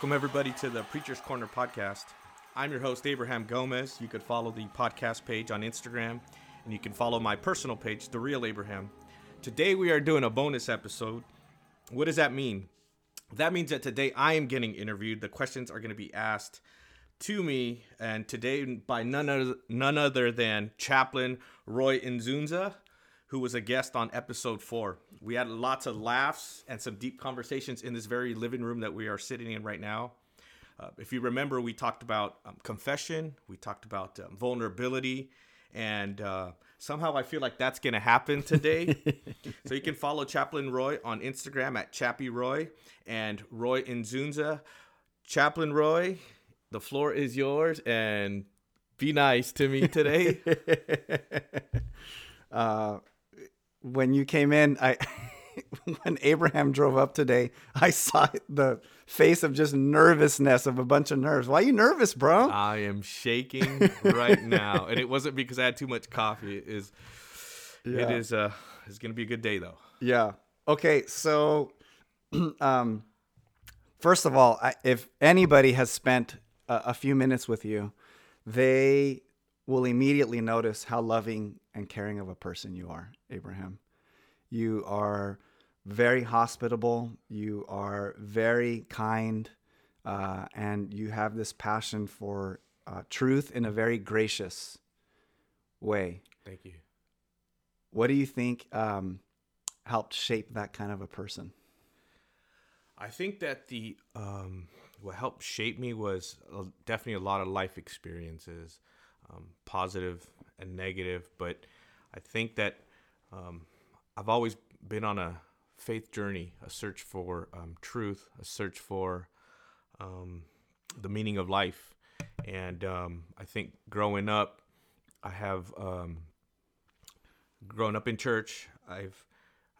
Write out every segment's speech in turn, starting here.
Welcome, everybody, to the Preacher's Corner podcast. I'm your host, Abraham Gomez. You could follow the podcast page on Instagram, and you can follow my personal page, The Real Abraham. Today, we are doing a bonus episode. What does that mean? That means that today I am getting interviewed. The questions are going to be asked to me, and today by none other, none other than Chaplain Roy Nzunza, who was a guest on episode four. We had lots of laughs and some deep conversations in this very living room that we are sitting in right now. Uh, if you remember, we talked about um, confession, we talked about um, vulnerability, and uh, somehow I feel like that's going to happen today. so you can follow Chaplain Roy on Instagram at Chappie Roy and Roy Nzunza. Chaplain Roy, the floor is yours, and be nice to me today. uh, when you came in, I when Abraham drove up today, I saw the face of just nervousness of a bunch of nerves. Why are you nervous, bro? I am shaking right now, and it wasn't because I had too much coffee. It is, yeah. it is, uh, it's gonna be a good day though. Yeah. Okay. So, um, first of all, I, if anybody has spent a, a few minutes with you, they will immediately notice how loving and caring of a person you are, Abraham. You are very hospitable, you are very kind, uh, and you have this passion for uh, truth in a very gracious way. Thank you. What do you think um, helped shape that kind of a person? I think that the um, what helped shape me was definitely a lot of life experiences, um, positive and negative. But I think that um, I've always been on a faith journey, a search for um, truth, a search for um, the meaning of life. And um, I think growing up, I have um, grown up in church. I've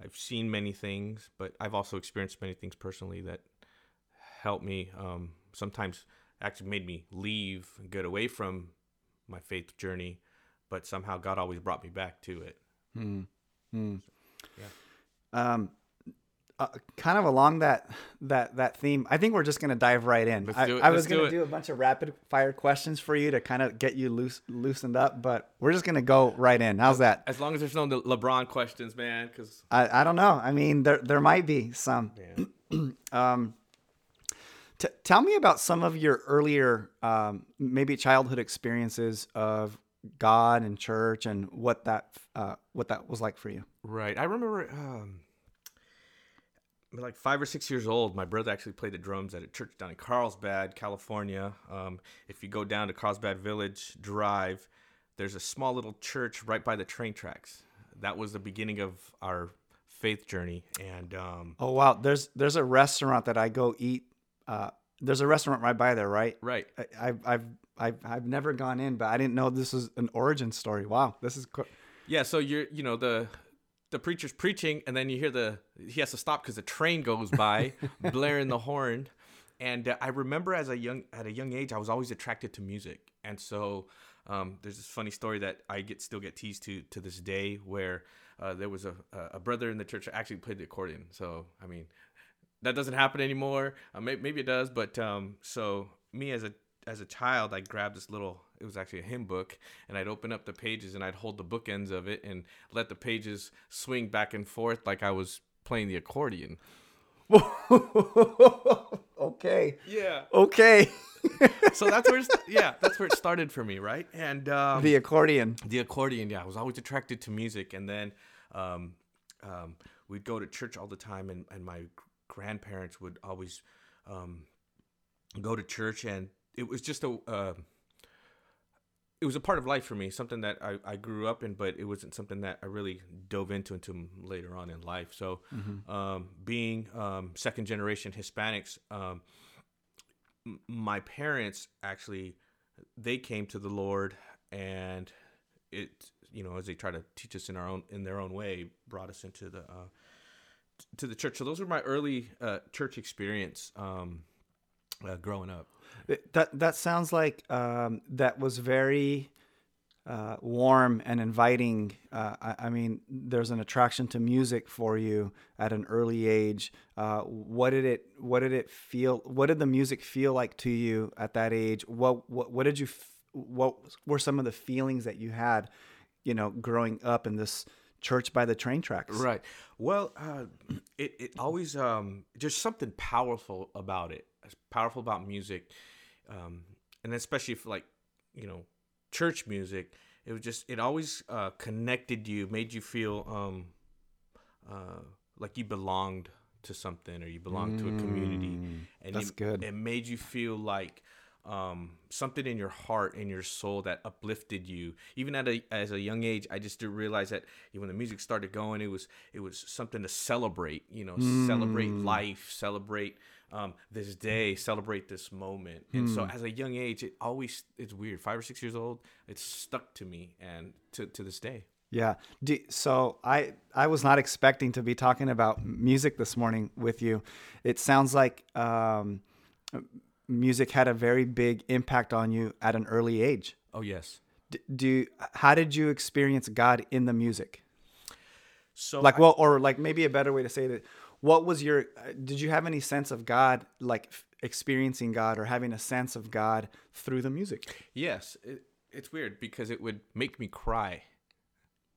I've seen many things, but I've also experienced many things personally that helped me. Sometimes actually made me leave and get away from my faith journey, but somehow God always brought me back to it. Hmm. Hmm. yeah. Um, uh, kind of along that that that theme, I think we're just gonna dive right in. I, I, was gonna do, do, a bunch of rapid fire questions for you to kind of get you loose loosened up, but we're just gonna go right in. How's that? As long as there's no LeBron questions, man. Because I, I don't know. I mean, there there might be some. um, t- tell me about some of your earlier, um, maybe childhood experiences of God and church, and what that uh, what that was like for you. Right. I remember. Um like five or six years old, my brother actually played the drums at a church down in Carlsbad, California. Um, if you go down to Carlsbad Village Drive, there's a small little church right by the train tracks. That was the beginning of our faith journey. And um, oh wow, there's there's a restaurant that I go eat. Uh, there's a restaurant right by there, right? Right. I, have I've I've I've never gone in, but I didn't know this was an origin story. Wow, this is. Co- yeah, so you're you know the the preacher's preaching, and then you hear the he has to stop because the train goes by, blaring the horn. And uh, I remember as a young at a young age, I was always attracted to music, and so um, there's this funny story that I get still get teased to to this day, where uh, there was a a brother in the church that actually played the accordion. So I mean, that doesn't happen anymore. Uh, maybe, maybe it does, but um, so me as a as a child, I grabbed this little, it was actually a hymn book, and I'd open up the pages and I'd hold the bookends of it and let the pages swing back and forth like I was playing the accordion. okay. Yeah. Okay. so that's where, yeah, that's where it started for me, right? And um, the accordion. The accordion, yeah. I was always attracted to music, and then um, um, we'd go to church all the time, and, and my grandparents would always um, go to church, and it was just a uh, it was a part of life for me, something that I, I grew up in, but it wasn't something that I really dove into until later on in life. So, mm-hmm. um, being um, second generation Hispanics, um, m- my parents actually they came to the Lord, and it you know as they try to teach us in our own in their own way, brought us into the uh, to the church. So those were my early uh, church experience um, uh, growing up. That that sounds like um, that was very uh, warm and inviting. Uh, I, I, mean, there's an attraction to music for you at an early age. Uh, what did it What did it feel? What did the music feel like to you at that age? What What, what did you? What were some of the feelings that you had? You know, growing up in this church by the train tracks. Right. Well, uh, it it always um, there's something powerful about it. It's powerful about music, um, and especially if like you know church music. It was just it always uh, connected you, made you feel um, uh, like you belonged to something or you belonged mm, to a community, mm, and that's it, good. It made you feel like um, something in your heart and your soul that uplifted you. Even at a as a young age, I just didn't realize that when the music started going, it was it was something to celebrate. You know, mm. celebrate life, celebrate um, this day, celebrate this moment. And mm. so, as a young age, it always it's weird. Five or six years old, it stuck to me, and to to this day. Yeah. So I I was not expecting to be talking about music this morning with you. It sounds like. Um, music had a very big impact on you at an early age. Oh yes. D- do how did you experience God in the music? So like I, well, or like maybe a better way to say that, what was your? Uh, did you have any sense of God, like f- experiencing God or having a sense of God through the music? Yes, it, it's weird because it would make me cry.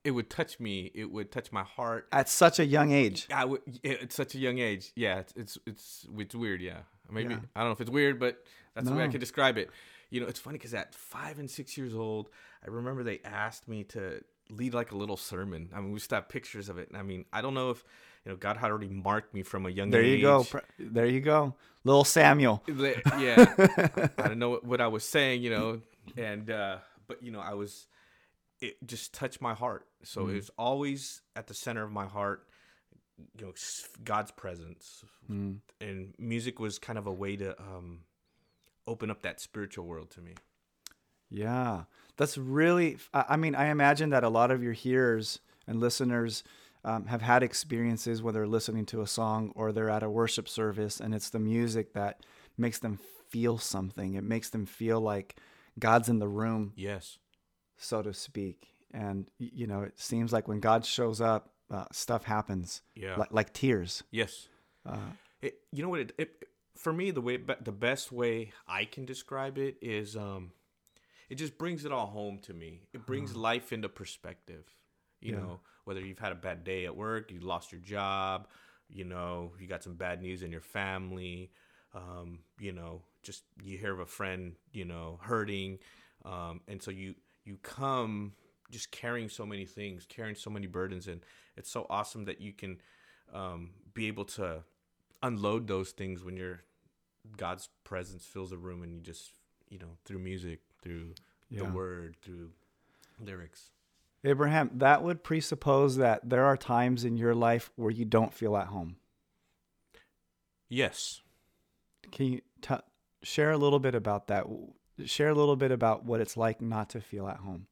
It would touch me. It would touch my heart at such a young age. I would. At such a young age. Yeah, it's it's it's, it's weird. Yeah. Maybe yeah. I don't know if it's weird, but that's no. the way I can describe it. You know, it's funny because at five and six years old, I remember they asked me to lead like a little sermon. I mean, we still have pictures of it. I mean, I don't know if you know God had already marked me from a young there age. There you go. There you go, little Samuel. Yeah, I don't know what, I was saying, you know, and uh, but you know, I was. It just touched my heart. So mm. it was always at the center of my heart you know God's presence, mm. and music was kind of a way to um, open up that spiritual world to me. Yeah, that's really. I mean, I imagine that a lot of your hearers and listeners um, have had experiences where they're listening to a song or they're at a worship service, and it's the music that makes them feel something. It makes them feel like God's in the room. Yes, so to speak. And you know, it seems like when God shows up, uh, stuff happens. Yeah. Like, like tears. Yes. Uh, it, you know what? It, it, for me, the way the best way I can describe it is, um, it just brings it all home to me. It brings uh-huh. life into perspective. You yeah. know, whether you've had a bad day at work, you lost your job, you know, you got some bad news in your family, um, you know, just you hear of a friend, you know, hurting, um, and so you you come just carrying so many things, carrying so many burdens, and it's so awesome that you can um, be able to unload those things when your God's presence fills a room, and you just you know through music, through yeah. the word, through lyrics. Abraham, that would presuppose that there are times in your life where you don't feel at home. Yes. Can you t- share a little bit about that? Share a little bit about what it's like not to feel at home.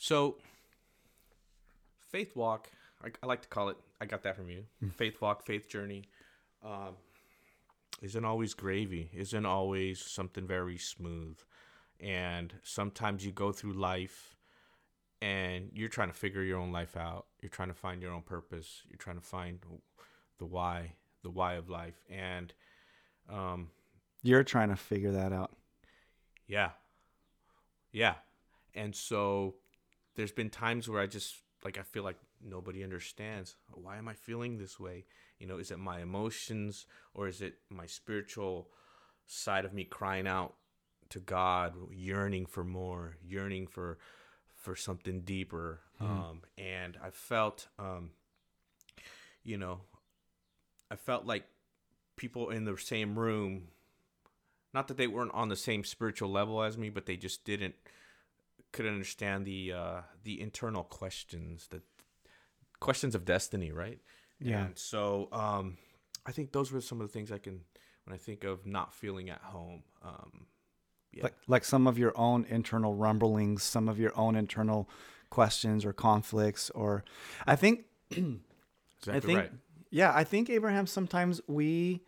So, faith walk, I, I, like to call it. I got that from you. Mm. Faith walk, faith journey, um, isn't always gravy. Isn't always something very smooth, and sometimes you go through life, and you're trying to figure your own life out. You're trying to find your own purpose. You're trying to find the why, the why of life, and um, you're trying to figure that out. Yeah, yeah, and so there's been times where I just like I feel like nobody understands. Why am I feeling this way? You know, is it my emotions or is it my spiritual side of me crying out to God, yearning for more, yearning for for something deeper? Mm-hmm. Um, and I felt, um, you know, I felt like people in the same room. Not that they weren't on the same spiritual level as me, but they just didn't couldn't understand the uh, the internal questions, the questions of destiny, right? Yeah. And so um, I think those were some of the things I can when I think of not feeling at home. Um, yeah. Like like some of your own internal rumblings, some of your own internal questions or conflicts, or I think exactly I think right. yeah, I think Abraham sometimes we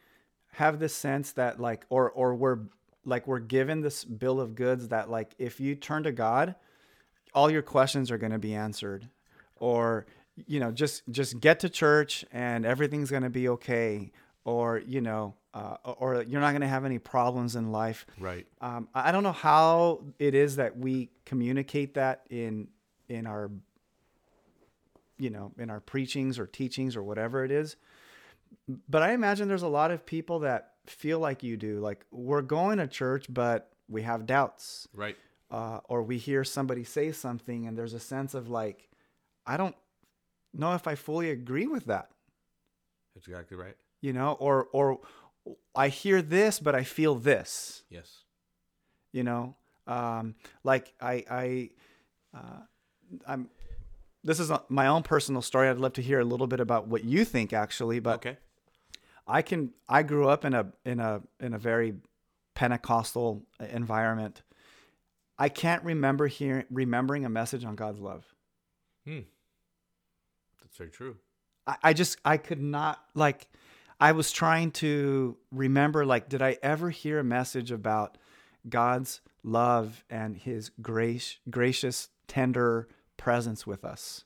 have this sense that like or or we're like we're given this bill of goods that like if you turn to God, all your questions are going to be answered, or you know just just get to church and everything's going to be okay, or you know. Uh, or you're not going to have any problems in life. Right. Um, I I don't know how it is that we communicate that in in our you know in our preachings or teachings or whatever it is but i imagine there's a lot of people that feel like you do like we're going to church but we have doubts Right. uh, or we hear somebody say something and there's a sense of like i don't know if i fully agree with that That's exactly right. you know or or i hear this but i feel this Yes. you know um like i i uh i'm this is my own personal story i'd love to hear a little bit about what you think actually but Okay. I can i grew up in a in a in a very pentecostal environment i can't remember hearing remembering a message on god's love Hmm. That's very true. I, I just I could not like I was trying to remember like did I ever hear a message about God's love and his grace gracious tender presence with us.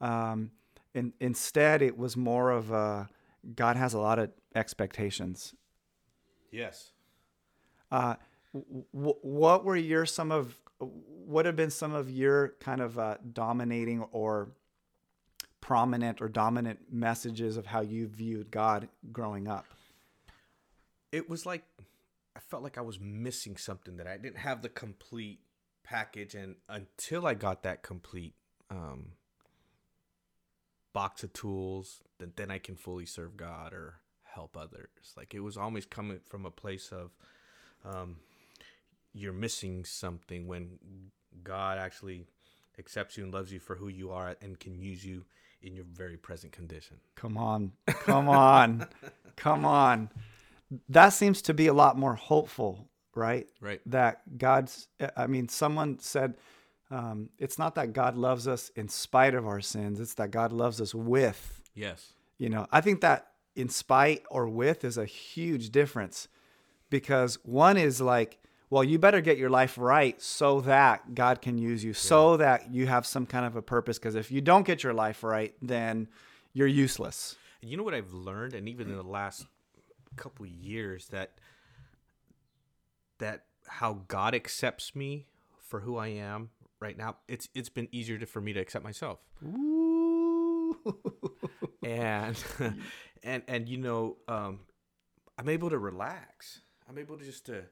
Um in, instead it was more of a God has a lot of expectations. Yes. Uh w- what were your some of what have been some of your kind of uh, dominating or prominent or dominant messages of how you viewed God growing up? It was like I felt like I was missing something that I didn't have the complete package, and until I got that complete um, box of tools, then then I can fully serve God or help others. Like it was always coming from a place of um, you're missing something when God actually accepts you and loves you for who you are and can use you in your very present condition. Come on. Come on. Come on. That seems to be a lot more hopeful, right? Right. That God's, I mean, someone said, um, it's not that God loves us in spite of our sins, it's that God loves us with. Yes. You know, I think that in spite or with is a huge difference because one is like, well, you better get your life right so that God can use you, so that you have some kind of a purpose. Because if you don't get your life right, then you're useless. And you know what I've learned, and even in the last couple years, that that how God accepts me for who I am right now, it's it's been easier to, for me to accept myself. Ooh. And and and you know, um, I'm able to relax. I'm able to just to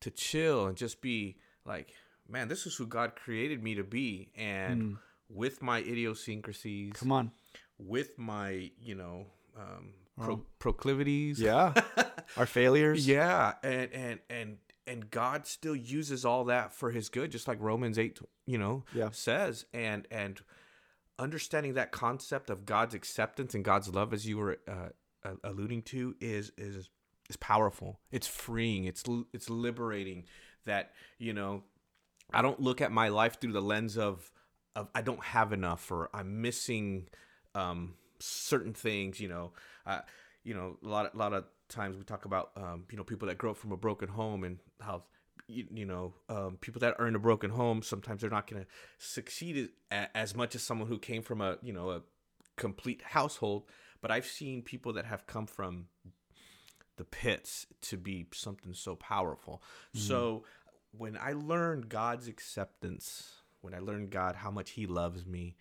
to chill and just be like, man, this is who God created me to be, and with my idiosyncrasies, Come on. with my you know um, pro- proclivities Yeah. Our failures. yeah and and and and god still uses all that for his good just like romans 8 you know Yeah. says and and understanding that concept of god's acceptance and god's love as you were uh, alluding to is is is powerful it's freeing it's it's liberating that you know I don't look at my life through the lens of of I don't have enough or I'm missing um, certain things. You know, uh, you know, a lot a lot of times we talk about um, you know people that grow up from a broken home and how you, you know um, people that are in a broken home sometimes they're not going to succeed a- as much as someone who came from a you know a complete household. But I've seen people that have come from the pits to be something so powerful. So when I learned God's acceptance, when I learned God how much He loves me,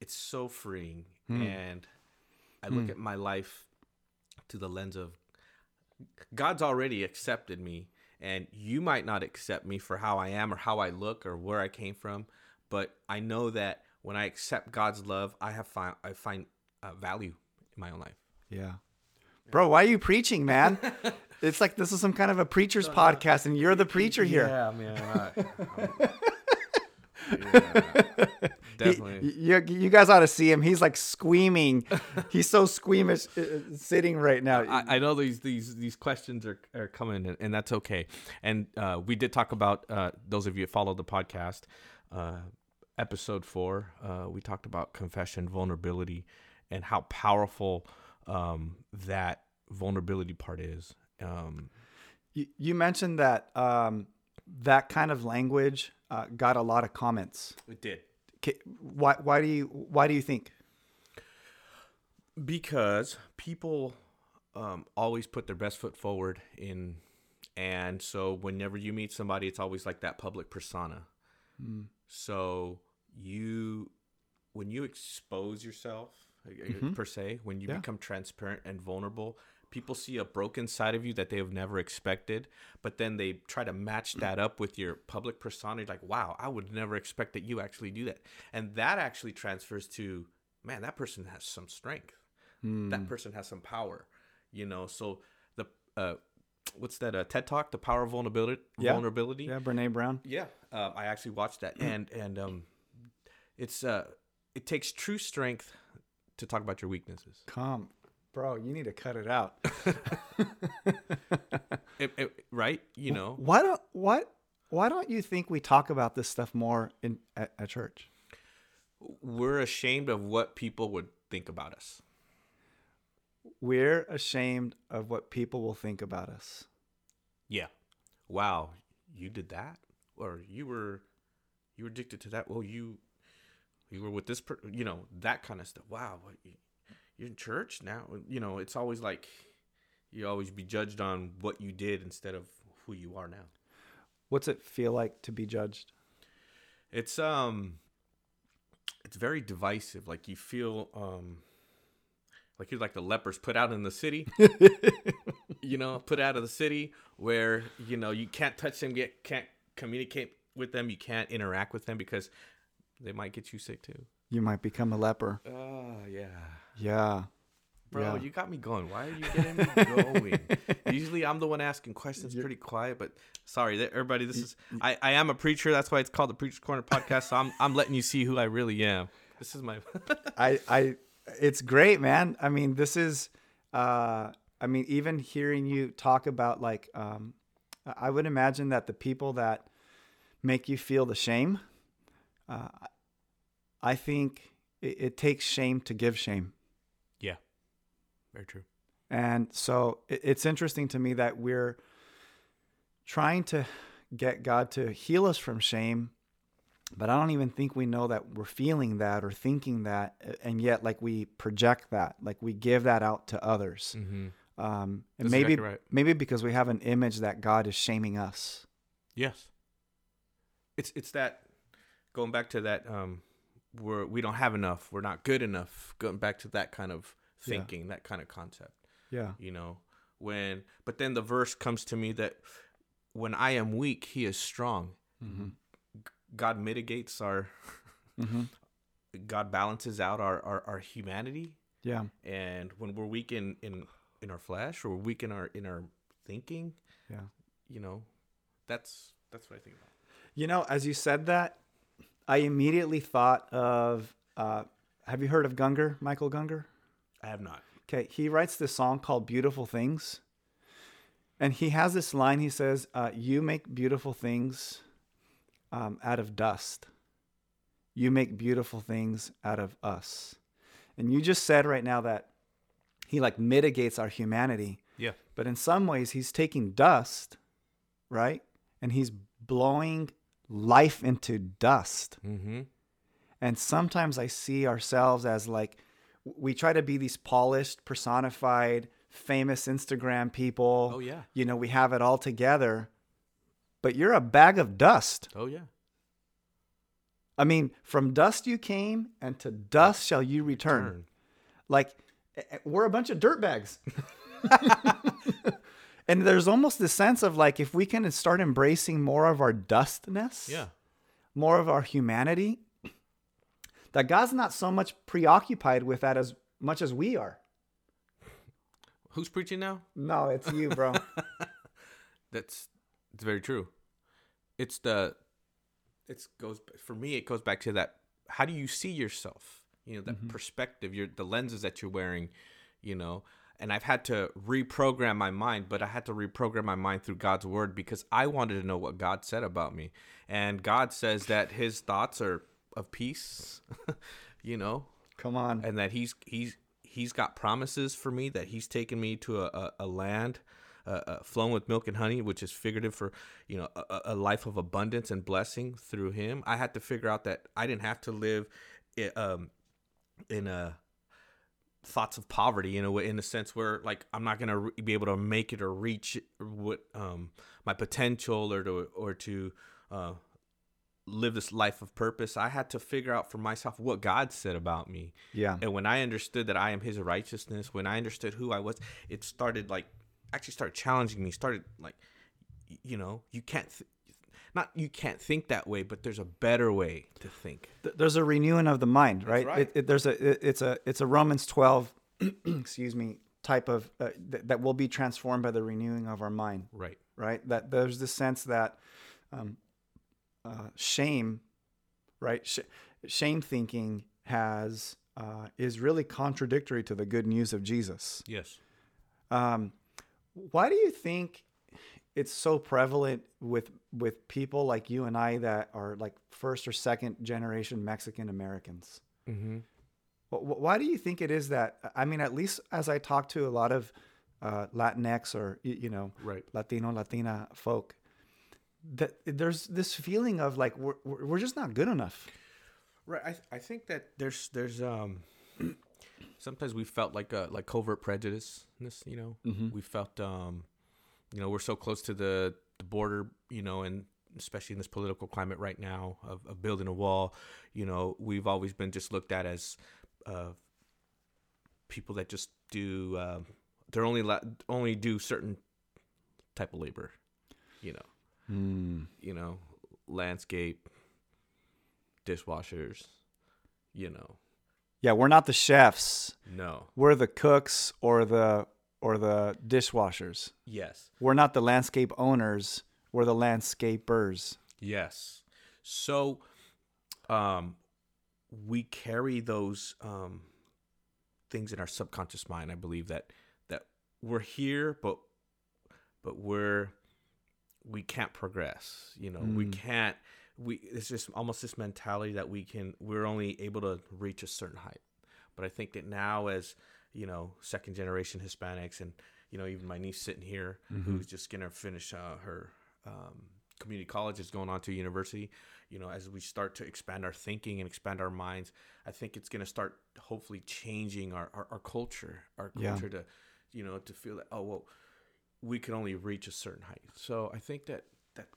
it's so freeing. And I look at my life through the lens of God's already accepted me, and you might not accept me for how I am or how I look or where I came from, but I know that when I accept God's love, I have find I find uh, value in my own life. Yeah. Bro, why are you preaching, man? it's like this is some kind of a preacher's podcast and you're the preacher here. Yeah, man. definitely. He- you, you guys ought to see him. He's like squeaming. He's so squeamish uh, uh, sitting right now. I, I know these these these questions are, are coming, and, and that's okay. And uh, we did talk about uh, those of you that follow the podcast. Uh, episode four, uh, we talked about confession, vulnerability, and how powerful um, that vulnerability part is. Um, You, you mentioned that um, that kind of language uh, got a lot of comments. It did. Why, why do you why do you think? because people um, always put their best foot forward in and so whenever you meet somebody it's always like that public persona so you when you expose yourself uh, per se when you Yeah. become transparent and vulnerable people see a broken side of you that they have never expected but then they try to match that up with your public persona You're like wow i would never expect that you actually do that. And that actually transfers to man that person has some strength. That person has some power you know? So the uh what's that uh, ted talk the power of vulnerability Yeah. vulnerability? Yeah, Brene Brown. yeah, uh, I actually watched that, and and um, it's uh, it takes true strength to talk about your weaknesses. Come, bro, you need to cut it out. It- it- right? You know, Why don't what? Why don't you think we talk about this stuff more in at, at church? we're ashamed of what people would think about us. We're ashamed of what people will think about us. Yeah. Wow, you did that, or you were you were addicted to that. Well, you you were with this, per- you know, that kind of stuff. Wow, what, you- you're in church now. You know, it's always like you always be judged on what you did instead of who you are now. What's it feel like to be judged? It's um it's very divisive. Like you feel um like you're like the lepers put out in the city. you know, put out of the city where, you know, you can't touch them, get can't communicate with them, you can't interact with them because they might get you sick too. You might become a leper. Oh yeah. Yeah. Bro, Yeah. you got me going. Why are you getting me going? Usually I'm the one asking questions pretty quiet, but sorry, everybody, this is I, I am a preacher. That's why it's called the Preacher's Corner podcast. So I'm I'm letting you see who I really am. This is my I, I, it's great, man. I mean, this is, uh, I mean, even hearing you talk about like, um, I would imagine that the people that make you feel the shame, uh, I think it, it takes shame to give shame. Yeah. Very true. And so it, it's interesting to me that we're trying to get God to heal us from shame, but I don't even think we know that we're feeling that or thinking that, and yet like we project that, like we give that out to others. Mm-hmm. Um, and That's maybe exactly right. maybe because we have an image that God is shaming us. Yes. It's it's that going back to that um we're we don't have enough, we're not good enough. Going back to that kind of Yeah. thinking, that kind of concept. Yeah. you know when but then the verse comes to me that when i am weak he is strong Mm-hmm. god mitigates our Mm-hmm. god balances out our, our our humanity Yeah. and when we're weak in in in our flesh or we're weak in our in our thinking Yeah. you know that's that's what i think about You know, as you said that, I immediately thought of. Uh, have you heard of Gungor, Michael Gungor? i have not Okay, he writes this song called Beautiful Things. And he has this line he says, uh, You make beautiful things um, out of dust. You make beautiful things out of us. And you just said right now that he like mitigates our humanity. yeah But in some ways, he's taking dust, right? And he's blowing life into dust. mm-hmm And sometimes I see ourselves as like, we try to be these polished, personified, famous Instagram people. oh yeah You know, we have it all together, but you're a bag of dust. oh yeah I mean, from dust you came, and to dust shall you return. Turn. Like, eh, eh, we're a bunch of dirt bags. and there's almost this sense of like, if we can start embracing more of our dustness, yeah more of our humanity, that God's not so much preoccupied with that as much as we are. who's preaching now No, it's you, bro. That's it's very true. It's the it's goes for me. It goes back to that. How do you see yourself? You know that mm-hmm. perspective. Your the lenses that you're wearing. You know, and I've had to reprogram my mind, but I had to reprogram my mind through God's word because I wanted to know what God said about me. And God says that His thoughts are of peace. you know, Come on. and that he's he's he's got promises for me that he's taken me to a, a, a land uh, uh, flowing with milk and honey, which is figurative for you know a, a life of abundance and blessing through Him. I had to figure out that I didn't have to live um, in a thoughts of poverty in a way in a sense where like I'm not gonna re- be able to make it or reach what um my potential or to or to uh live this life of purpose I had to figure out for myself what God said about me Yeah. and when I understood that I am his righteousness when I understood who I was it started like actually started challenging me started like you know you can't th- not you can't think that way but there's a better way to think there's a renewing of the mind, right? right. It, it, there's a it, it's a it's a Romans 12, excuse me, type of uh, th- that will be transformed by the renewing of our mind, right right? That there's this sense that um, uh, shame, right? Sh- shame thinking has uh, is really contradictory to the good news of Jesus. yes Um, why do you think it's so prevalent with with people like you and I that are like first or second generation Mexican Americans? mm-hmm. Wh- wh- Why do you think it is that? I mean, at least as I talk to a lot of uh, Latinx or you know right Latino Latina folk, that there's this feeling of like we're we're just not good enough. Right. I, th- I think that there's there's um sometimes we felt like a like covert prejudice. This you know we felt um you know we're so close to the the border you know and especially in this political climate right now of, of building a wall you know we've always been just looked at as uh people that just do uh, they're only la- only do certain type of labor you know. You know landscape dishwashers you know. Yeah, we're not the chefs. no. We're the cooks or the or the dishwashers. yes We're not the landscape owners. We're the landscapers. yes so um we carry those um things in our subconscious mind i believe that that we're here but but we're we can't progress you know we can't we it's just almost this mentality that we can we're only able to reach a certain height but i think that now as you know second generation hispanics and you know even my niece sitting here who's just gonna finish uh, her um, community college is going on to university. You know as we start to expand our thinking and expand our minds i think it's gonna start hopefully changing our our, our culture our Yeah. culture to you know to feel that oh well we can only reach a certain height. So i think that that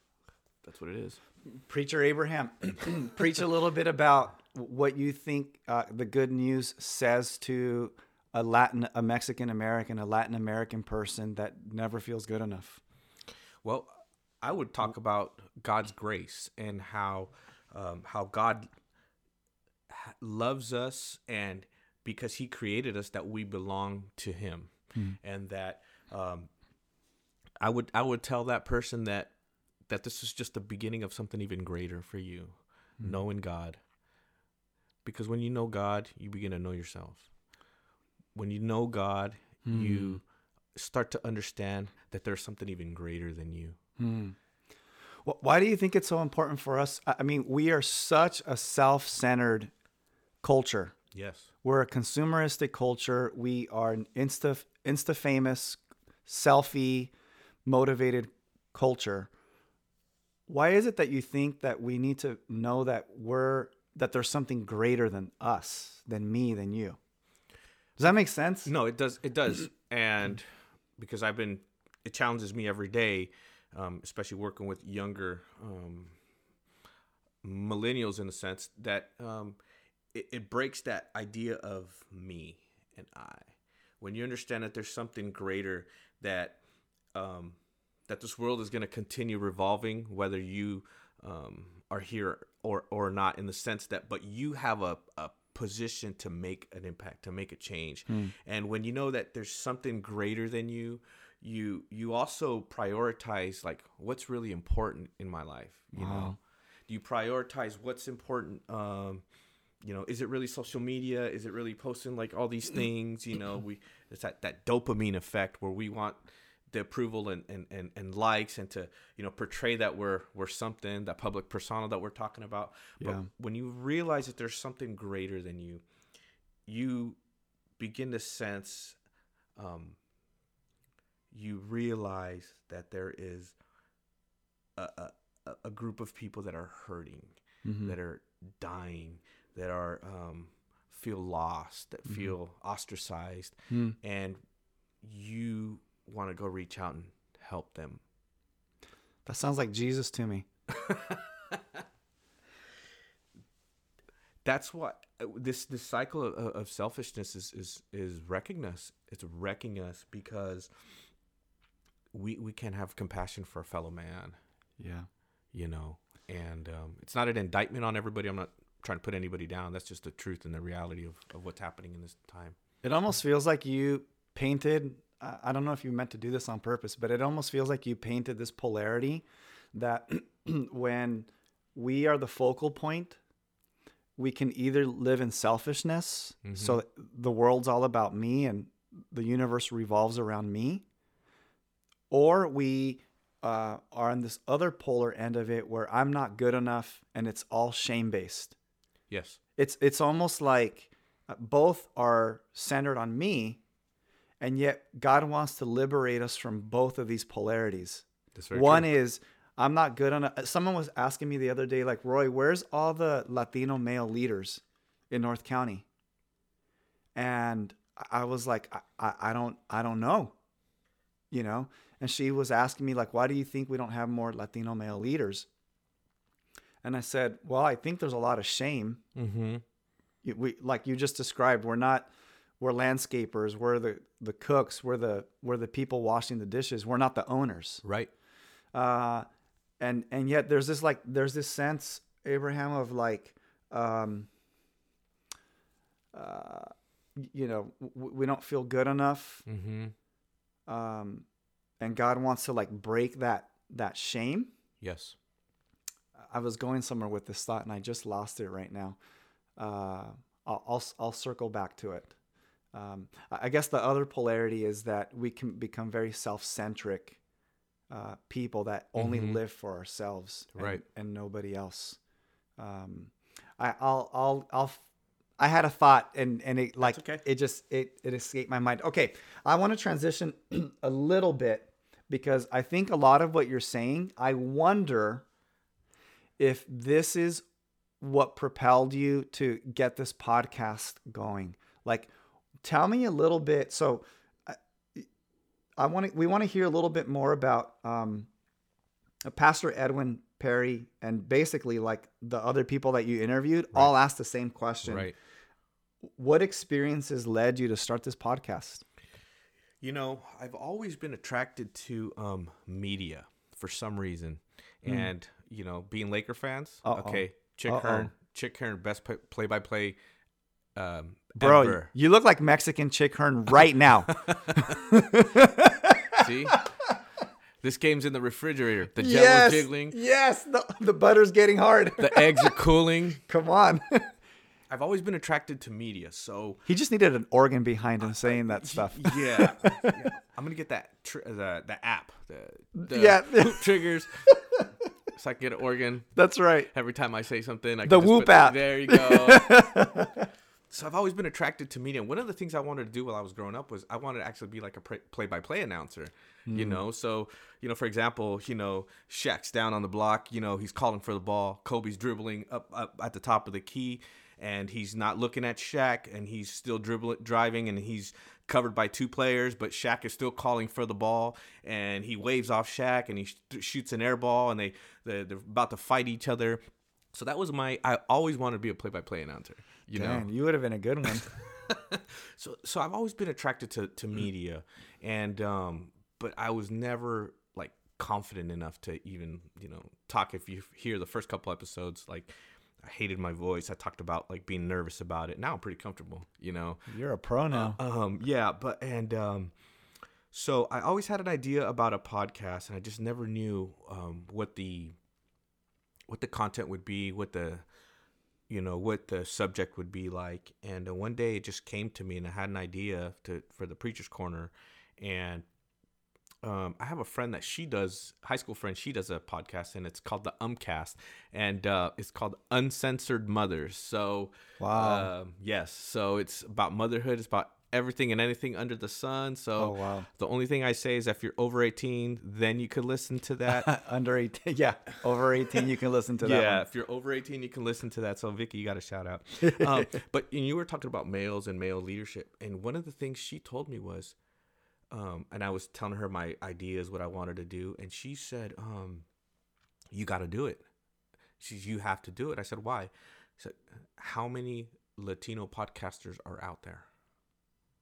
that's what it is. Preacher Abraham, preach a little bit about what you think uh, the good news says to a Latin, a Mexican American, a Latin American person that never feels good enough. Well, I would talk about God's grace and how um, how God loves us, and because He created us, that we belong to Him, and that um, I would I would tell that person that that this is just the beginning of something even greater for you, knowing God. Because when you know God, you begin to know yourself. When you know God, you hmm. start to understand that there's something even greater than you. Hmm. Wh- Why do you think it's so important for us? I I mean, we are such a self centered culture. Yes. We're a consumeristic culture. We are an insta insta famous, selfie motivated culture. Why is it that you think that we need to know that we're that there's something greater than us, than me, than you? Does that make sense? No, it does. It does. And because I've been, it challenges me every day, um, especially working with younger um, millennials in a sense that um, it, it breaks that idea of me and I. When you understand that there's something greater that um, that this world is going to continue revolving, whether you um, are here or or not, in the sense that, but you have a, a position to make an impact, to make a change, and when you know that there's something greater than you, you you also prioritize like what's really important in my life. You know, do you prioritize what's important? Um, you know, is it really social media? Is it really posting like all these things? You know, we it's that that dopamine effect where we want the approval and, and, and, and likes and to you know portray that we're we're something that public persona that we're talking about but when you realize that there's something greater than you you begin to sense um you realize that there is a, a, a- group of people that are hurting, Mhm. that are dying, that are um, feel lost, that feel ostracized, Hmm. and you want to go reach out and help them. That sounds like Jesus to me. That's what uh, this this cycle of, of selfishness is is is wrecking us. It's wrecking us because we we can't have compassion for a fellow man. Yeah. you know and um, it's not an indictment on everybody i'm not trying to put anybody down that's just the truth and the reality of, of what's happening in this time It almost feels like you painted. I don't know if you meant to do this on purpose, but it almost feels like you painted this polarity that when we are the focal point, we can either live in selfishness, so the world's all about me and the universe revolves around me, or we uh, are on this other polar end of it where I'm not good enough and it's all shame based yes. It's it's almost like uh, both are centered on me and yet god wants to liberate us from both of these polarities. One true. is i'm not good on a, someone was asking me the other day like roy where's all the latino male leaders in north county? And i was like i, I, I don't i don't know you know? And she was asking me like why do you think we don't have more latino male leaders? And i said well i think there's a lot of shame. Mm-hmm. we like you just described we're not we're landscapers we're the the cooks we're the we're the people washing the dishes we're not the owners right uh and and yet there's this like there's this sense abraham of like um uh you know w- we don't feel good enough mm-hmm. um and god wants to like break that that shame yes I was going somewhere with this thought and I just lost it right now. Uh, I'll, I'll I'll circle back to it. Um, I guess the other polarity is that we can become very self-centric uh, people that only Mhm. live for ourselves, and, Right. and nobody else. Um, I, I'll I'll I'll. I had a thought and and it like okay. it just it it escaped my mind. Okay, I want to transition a little bit because I think a lot of what you're saying, I wonder if this is what propelled you to get this podcast going. Like, tell me a little bit. So, I, I want to. We want to hear a little bit more about um, uh, Pastor Edwin Perry and basically like the other people that you interviewed. All asked the same question. right What experiences led you to start this podcast? you know i've always been attracted to um, media for some reason and you know being laker fans. Uh-oh. okay chick Uh-oh. hearn chick hearn best play- play-by-play um, Bro, ever. you look like Mexican Chick Hearn right now. See? this game's in the refrigerator. The jello's jiggling. Yes, the, the butter's getting hard. The eggs are cooling. Come on. I've always been attracted to media, so he just needed an organ behind him saying that stuff. yeah, yeah. I'm gonna get that tr- uh, the the app, the, the Yeah. triggers, so I can get an organ That's right. every time I say something. I The Whoop app. There you go. So I've always been attracted to media. One of the things I wanted to do while I was growing up was I wanted to actually be like a play-by-play announcer. You Hmm. know, so you know, for example, you know, Shaq's down on the block. You know, he's calling for the ball. Kobe's dribbling up up at the top of the key, and he's not looking at Shaq, and he's still dribbling, driving, and he's covered by two players, but Shaq is still calling for the ball, and he waves off Shaq, and he sh- shoots an air ball, and they they're, they're about to fight each other. So that was my. I always wanted to be a play-by-play announcer. You know, you would have been a good one. so so I've always been attracted to to media, and um, but I was never like confident enough to even you know talk. If you hear the first couple episodes, like I hated my voice. I talked about like being nervous about it. Now I'm pretty comfortable. You know, You're a pro now. um, yeah, but and um, so I always had an idea about a podcast, and I just never knew um, what the what the content would be, what the you know what the subject would be like. And uh, one day it just came to me, and I had an idea to for the preacher's corner, and um, I have a friend that she does high school friend. She does a podcast, and it's called the Umcast, and uh, it's called Uncensored Mothers. So Wow. um, yes. So it's about motherhood. It's about everything and anything under the sun. So Oh, wow. the only thing I say is if you're over 18, then you could listen to that. Under 18, yeah, over 18, you can listen to that. yeah, one. if you're over 18, you can listen to that. So Vicky, you got a shout out. Um, but you were talking about males and male leadership, and one of the things she told me was, um, and I was telling her my ideas, what I wanted to do, and she said, um, "You got to do it." She's, "You have to do it." I said, "Why?" She said, "How many Latino podcasters are out there?"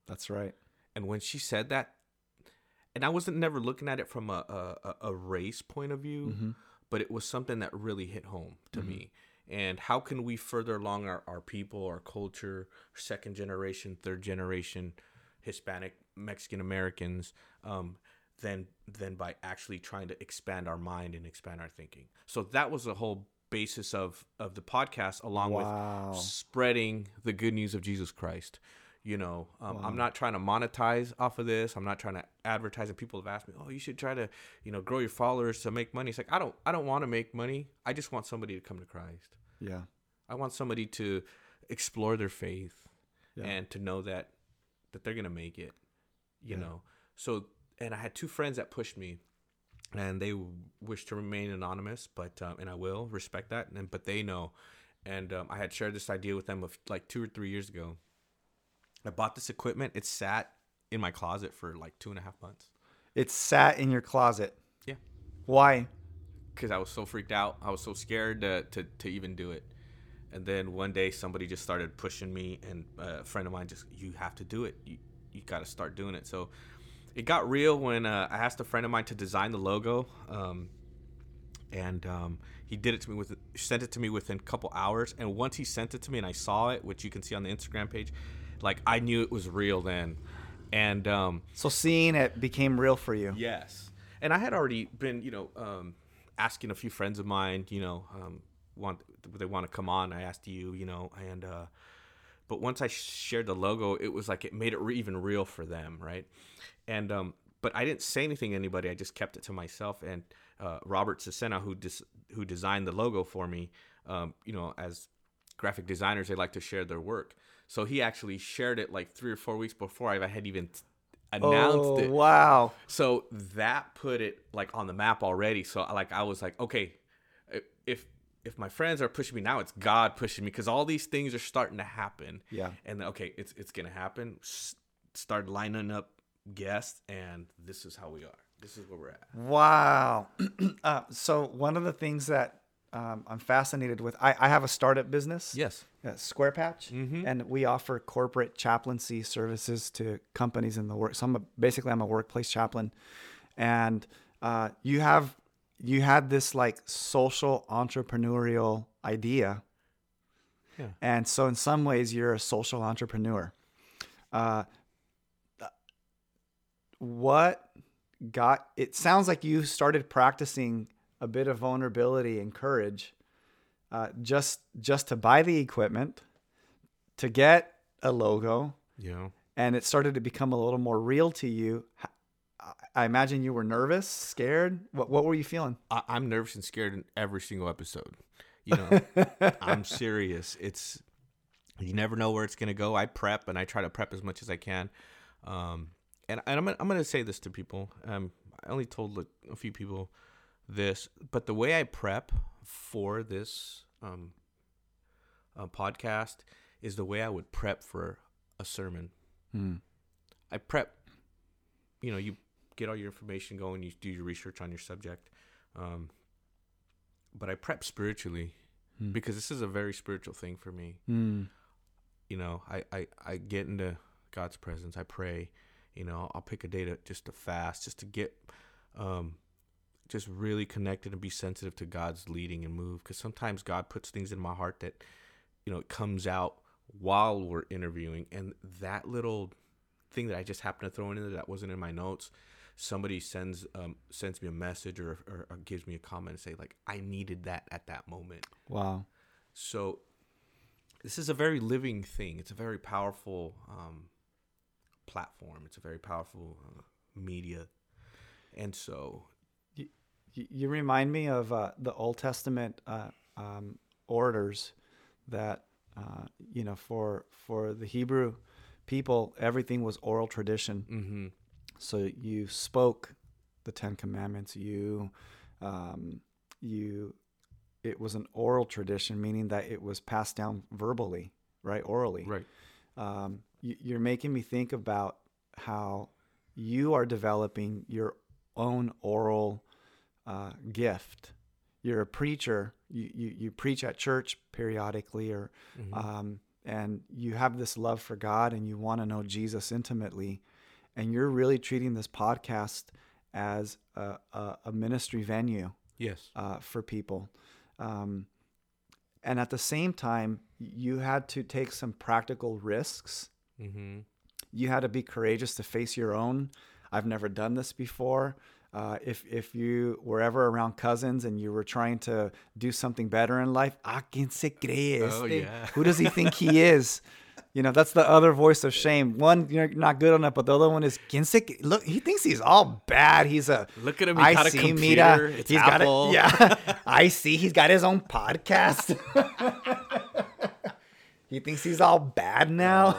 That's right. And when she said that, and I wasn't never looking at it from a a, a- race point of view, Mm-hmm. but it was something that really hit home to me. And how can we further along our, our people, our culture, second generation, third generation, Hispanic, Mexican Americans, um, than than by actually trying to expand our mind and expand our thinking. So that was the whole basis of of the podcast, along Wow. with spreading the good news of Jesus Christ. You know, um, I'm not trying to monetize off of this. I'm not trying to advertise. And people have asked me, "Oh, you should try to, you know, grow your followers to make money." It's like I don't, I don't want to make money. I just want somebody to come to Christ. Yeah. I want somebody to explore their faith Yeah. and to know that that they're gonna make it. You know. So, and I had two friends that pushed me, and they wish to remain anonymous, but um, and I will respect that. And but they know, and um, I had shared this idea with them of like two or three years ago. I bought this equipment. It sat in my closet for like two and a half months. It sat in your closet. Yeah. Why? because I was so freaked out. I was so scared to, to, to even do it. And then one day somebody just started pushing me, and a friend of mine just, you have to do it. You, you got to start doing it. So it got real when uh, I asked a friend of mine to design the logo. Um, and um, he did it to me with sent it to me within a couple hours. And once he sent it to me and I saw it, which you can see on the Instagram page, like I knew it was real then. And um, So seeing it became real for you. Yes, and I had already been, you know, um, asking a few friends of mine, you know, um, want they want to come on. I asked you, you know, and uh, but once I shared the logo, it was like it made it re- even real for them, right? And um, but I didn't say anything to anybody. I just kept it to myself. And uh, Robert Cesena, who dis- who designed the logo for me, um, you know, as graphic designers, they like to share their work. So he actually shared it like three or four weeks before I had even t- announced oh, it. wow. So that put it like on the map already. So like I was like, okay, if if my friends are pushing me now, it's God pushing me because all these things are starting to happen. Yeah. And then, okay, it's it's gonna happen. S- start lining up guests, and this is how we are. This is where we're at. Wow. uh, so one of the things that um, I'm fascinated with, I, I have a startup business. Yes. uh, Square Patch, Mm-hmm. and we offer corporate chaplaincy services to companies in the work. So I'm a, basically I'm a workplace chaplain, and uh, you have you had this like social entrepreneurial idea, Yeah. and so in some ways you're a social entrepreneur. Uh, what got it sounds like you started practicing a bit of vulnerability and courage uh, just just to buy the equipment to get a logo know. and it started to become a little more real to you i imagine you were nervous scared what, what were you feeling I, I'm nervous and scared in every single episode. You know, I'm serious. It's you never know where it's gonna go. I prep and I try to prep as much as I can. Um, and, and I'm gonna, I'm gonna say this to people. Um, I only told like, a few people this, but the way I prep for this um, uh, podcast is the way I would prep for a sermon. I prep. You know, you get all your information going. You do your research on your subject. Um, but I prep spiritually because this is a very spiritual thing for me. mm. You know, I, I, I get into God's presence. I pray. You know, I'll pick a day to just to fast, just to get, um, just really connected and be sensitive to God's leading and move. Because sometimes God puts things in my heart that, you know, it comes out while we're interviewing, and that little thing that I just happened to throw in there that wasn't in my notes, somebody sends um, sends me a message or, or, or gives me a comment and say like I needed that at that moment. wow So this is a very living thing. It's a very powerful um, platform. It's a very powerful uh, media, and so you, you remind me of uh, the Old Testament uh, um, orders that uh, you know for for the Hebrew people, everything was oral tradition. Mm-hmm. So you spoke the Ten Commandments. You, um, you, it was an oral tradition, meaning that it was passed down verbally, right, orally. Right. Um, you, you're making me think about how you are developing your own oral uh, gift. You're a preacher. You, you you preach at church periodically, or Mm-hmm. um, and you have this love for God, and you want to know Jesus intimately, and you're really treating this podcast as a, a, a ministry venue Yes. uh, for people. Um, and at the same time, you had to take some practical risks. Mm-hmm. You had to be courageous to face your own. I've never done this before. Uh, if if you were ever around cousins and you were trying to do something better in life, ah, quien se cree Oh, yeah. Who does he think he is? You know, that's the other voice of shame. One, you're not good enough, but the other one is quien se cre- look. He thinks he's all bad. He's a Look at him, he I got a see, computer, mira. it's he's Apple. got a, yeah. I see. He's got his own podcast. he thinks he's all bad now.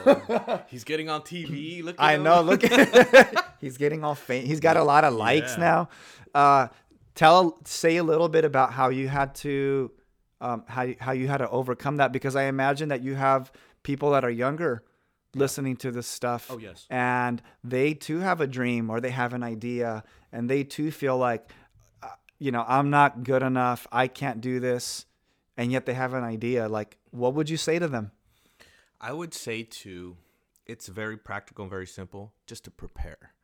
He's getting on TV. Look. At I him. know. Look at he's getting all faint. He's got a lot of likes Yeah. now. Uh, tell say a little bit about how you had to um, how you- how you had to overcome that because I imagine that you have people that are younger listening to this stuff. Oh, yes. and they too have a dream or they have an idea and they too feel like uh, you know I'm not good enough. I can't do this, and yet they have an idea. Like, what would you say to them? I would say to, it's very practical and very simple, just to prepare.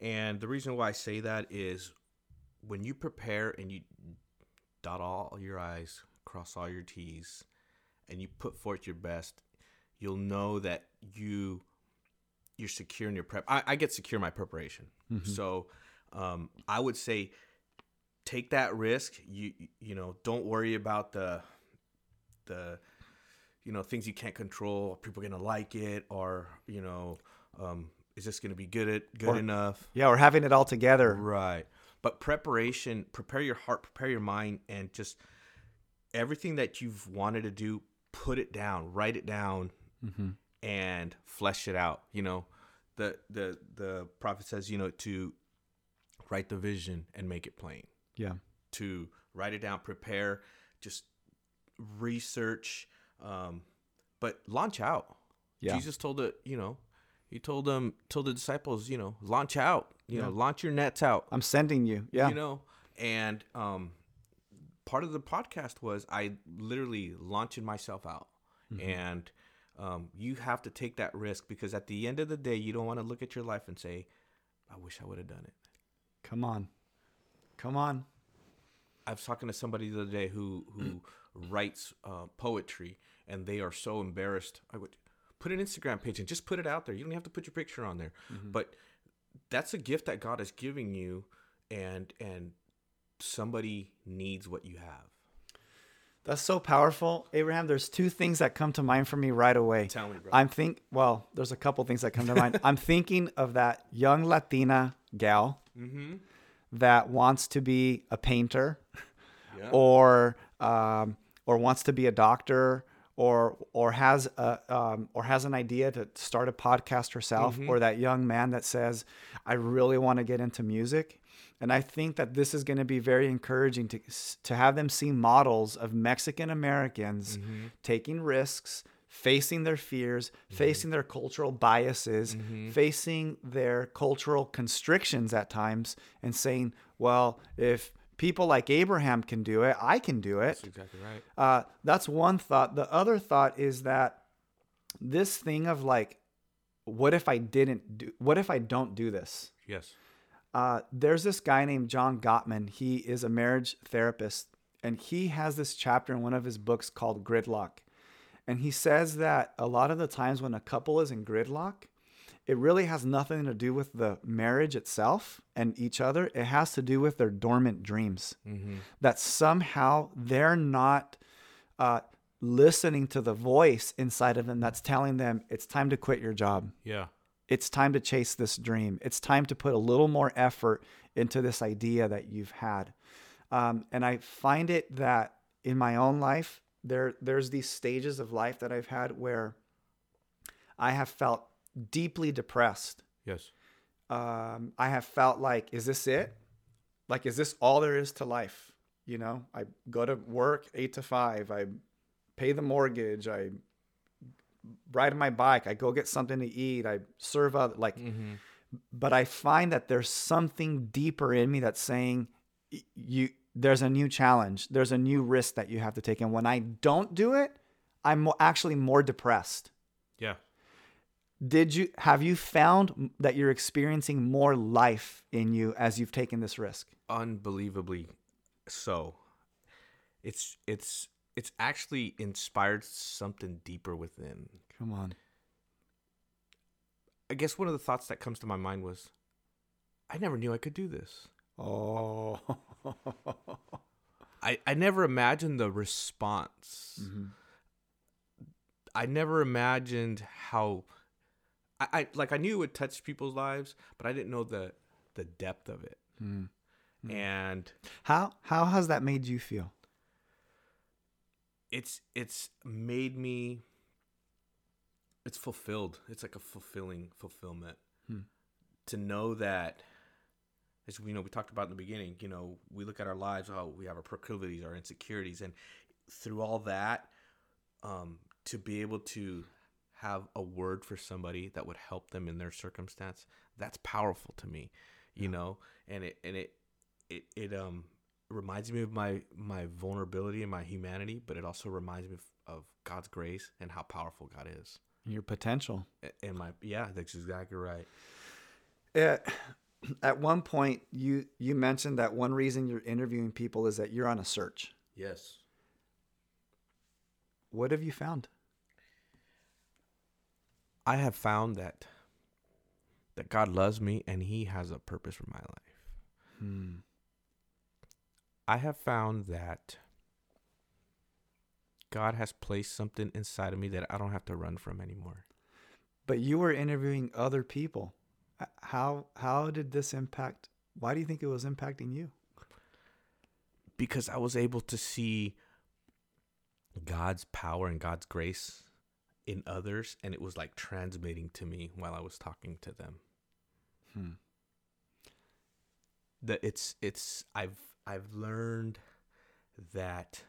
And the reason why I say that is when you prepare and you dot all your I's, cross all your T's, and you put forth your best, you'll know that you you're secure in your prep. I, I get secure in my preparation. So um, I would say take that risk. You you know, don't worry about the the you know things you can't control. Are people gonna like it, or you know, um, is this gonna be good at good Or- enough? Yeah, we're having it all together. Right. But preparation, prepare your heart, prepare your mind, and just everything that you've wanted to do, put it down, write it down, Mm-hmm. and flesh it out. You know, the the the prophet says, you know, to write the vision and make it plain. Yeah. To write it down, prepare, just research, um, but launch out. Yeah. Jesus told the you know, he told them told the disciples, you know, launch out. You know, launch your nets out. I'm sending you. Yeah. You know, and um, part of the podcast was I literally launching myself out, and um, you have to take that risk because at the end of the day, you don't want to look at your life and say, "I wish I would have done it." Come on. Come on. I was talking to somebody the other day who who writes uh, poetry, and they are so embarrassed. I would put an Instagram page and just put it out there. You don't have to put your picture on there, but that's a gift that God is giving you, and and somebody needs what you have. That's so powerful, Abraham. There's two things that come to mind for me right away. Tell me, bro. I'm think well, there's a couple things that come to mind. I'm thinking of that young Latina gal Mm-hmm. that wants to be a painter Yeah. or um, or wants to be a doctor or or has a um, or has an idea to start a podcast herself mm-hmm. or that young man that says I really want to get into music. And I think that this is going to be very encouraging to to have them see models of Mexican Americans mm-hmm. taking risks facing their fears mm-hmm. facing their cultural biases facing their cultural constrictions at times and saying well if people like Abraham can do it I can do it That's exactly right. uh, that's one thought. The other thought is that this thing of like, what if I didn't do? What if I don't do this? Yes. Uh, there's this guy named John Gottman. He is a marriage therapist, and he has this chapter in one of his books called Gridlock. And he says that a lot of the times when a couple is in gridlock, it really has nothing to do with the marriage itself and each other. It has to do with their dormant dreams. That somehow they're not uh, listening to the voice inside of them that's telling them it's time to quit your job Yeah. it's time to chase this dream. It's time to put a little more effort into this idea that you've had. Um, and I find it that in my own life, there there's these stages of life that I've had where I have felt deeply depressed. Yes. Um, I have felt like, is this it? Like, is this all there is to life? You know, I go to work eight to five. I pay the mortgage. I ride my bike. I go get something to eat. I serve other like. Mm-hmm. But I find that there's something deeper in me that's saying, you. There's a new challenge. There's a new risk that you have to take. And when I don't do it, I'm actually more depressed Yeah. Did you have you found that you're experiencing more life in you as you've taken this risk Unbelievably so. It's it's it's actually inspired something deeper within. come on I guess one of the thoughts that comes to my mind was, I never knew I could do this. oh I, I never imagined the response. Mm-hmm. I never imagined how I, I like I knew it would touch people's lives, but I didn't know the the depth of it. Mm. And how how has that made you feel it's it's made me it's fulfilled. It's like a fulfilling fulfillment. Hmm. To know that as we know we talked about in the beginning, you know, we look at our lives, oh, we have our proclivities, our insecurities, and through all that, um, to be able to have a word for somebody that would help them in their circumstance, that's powerful to me, you know, and it and it it it um reminds me of my my vulnerability and my humanity, but it also reminds me of, of God's grace and how powerful God is. your potential And my yeah, that's exactly right. at, at one point you you mentioned that one reason you're interviewing people is that you're on a search Yes. what have you found I have found that that God loves me and he has a purpose for my life. hmm. I have found that God has placed something inside of me that I don't have to run from anymore. but you were interviewing other people how how did this impact why do you think it was impacting you because I was able to see God's power and God's grace in others, and it was like transmitting to me while I was talking to them. Hmm. That it's it's I've I've learned that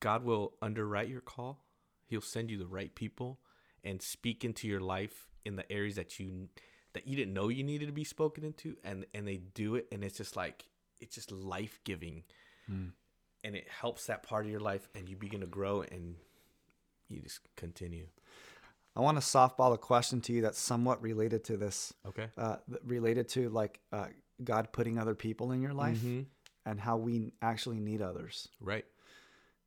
God will underwrite your call. He'll send you the right people and speak into your life in the areas that you that you didn't know you needed to be spoken into and and they do it and it's just like it's just life-giving Hmm. and it helps that part of your life and you begin to grow and you just continue I want to softball a question to you that's somewhat related to this, okay uh, related to like uh, God putting other people in your life Mhm. and how we actually need others. right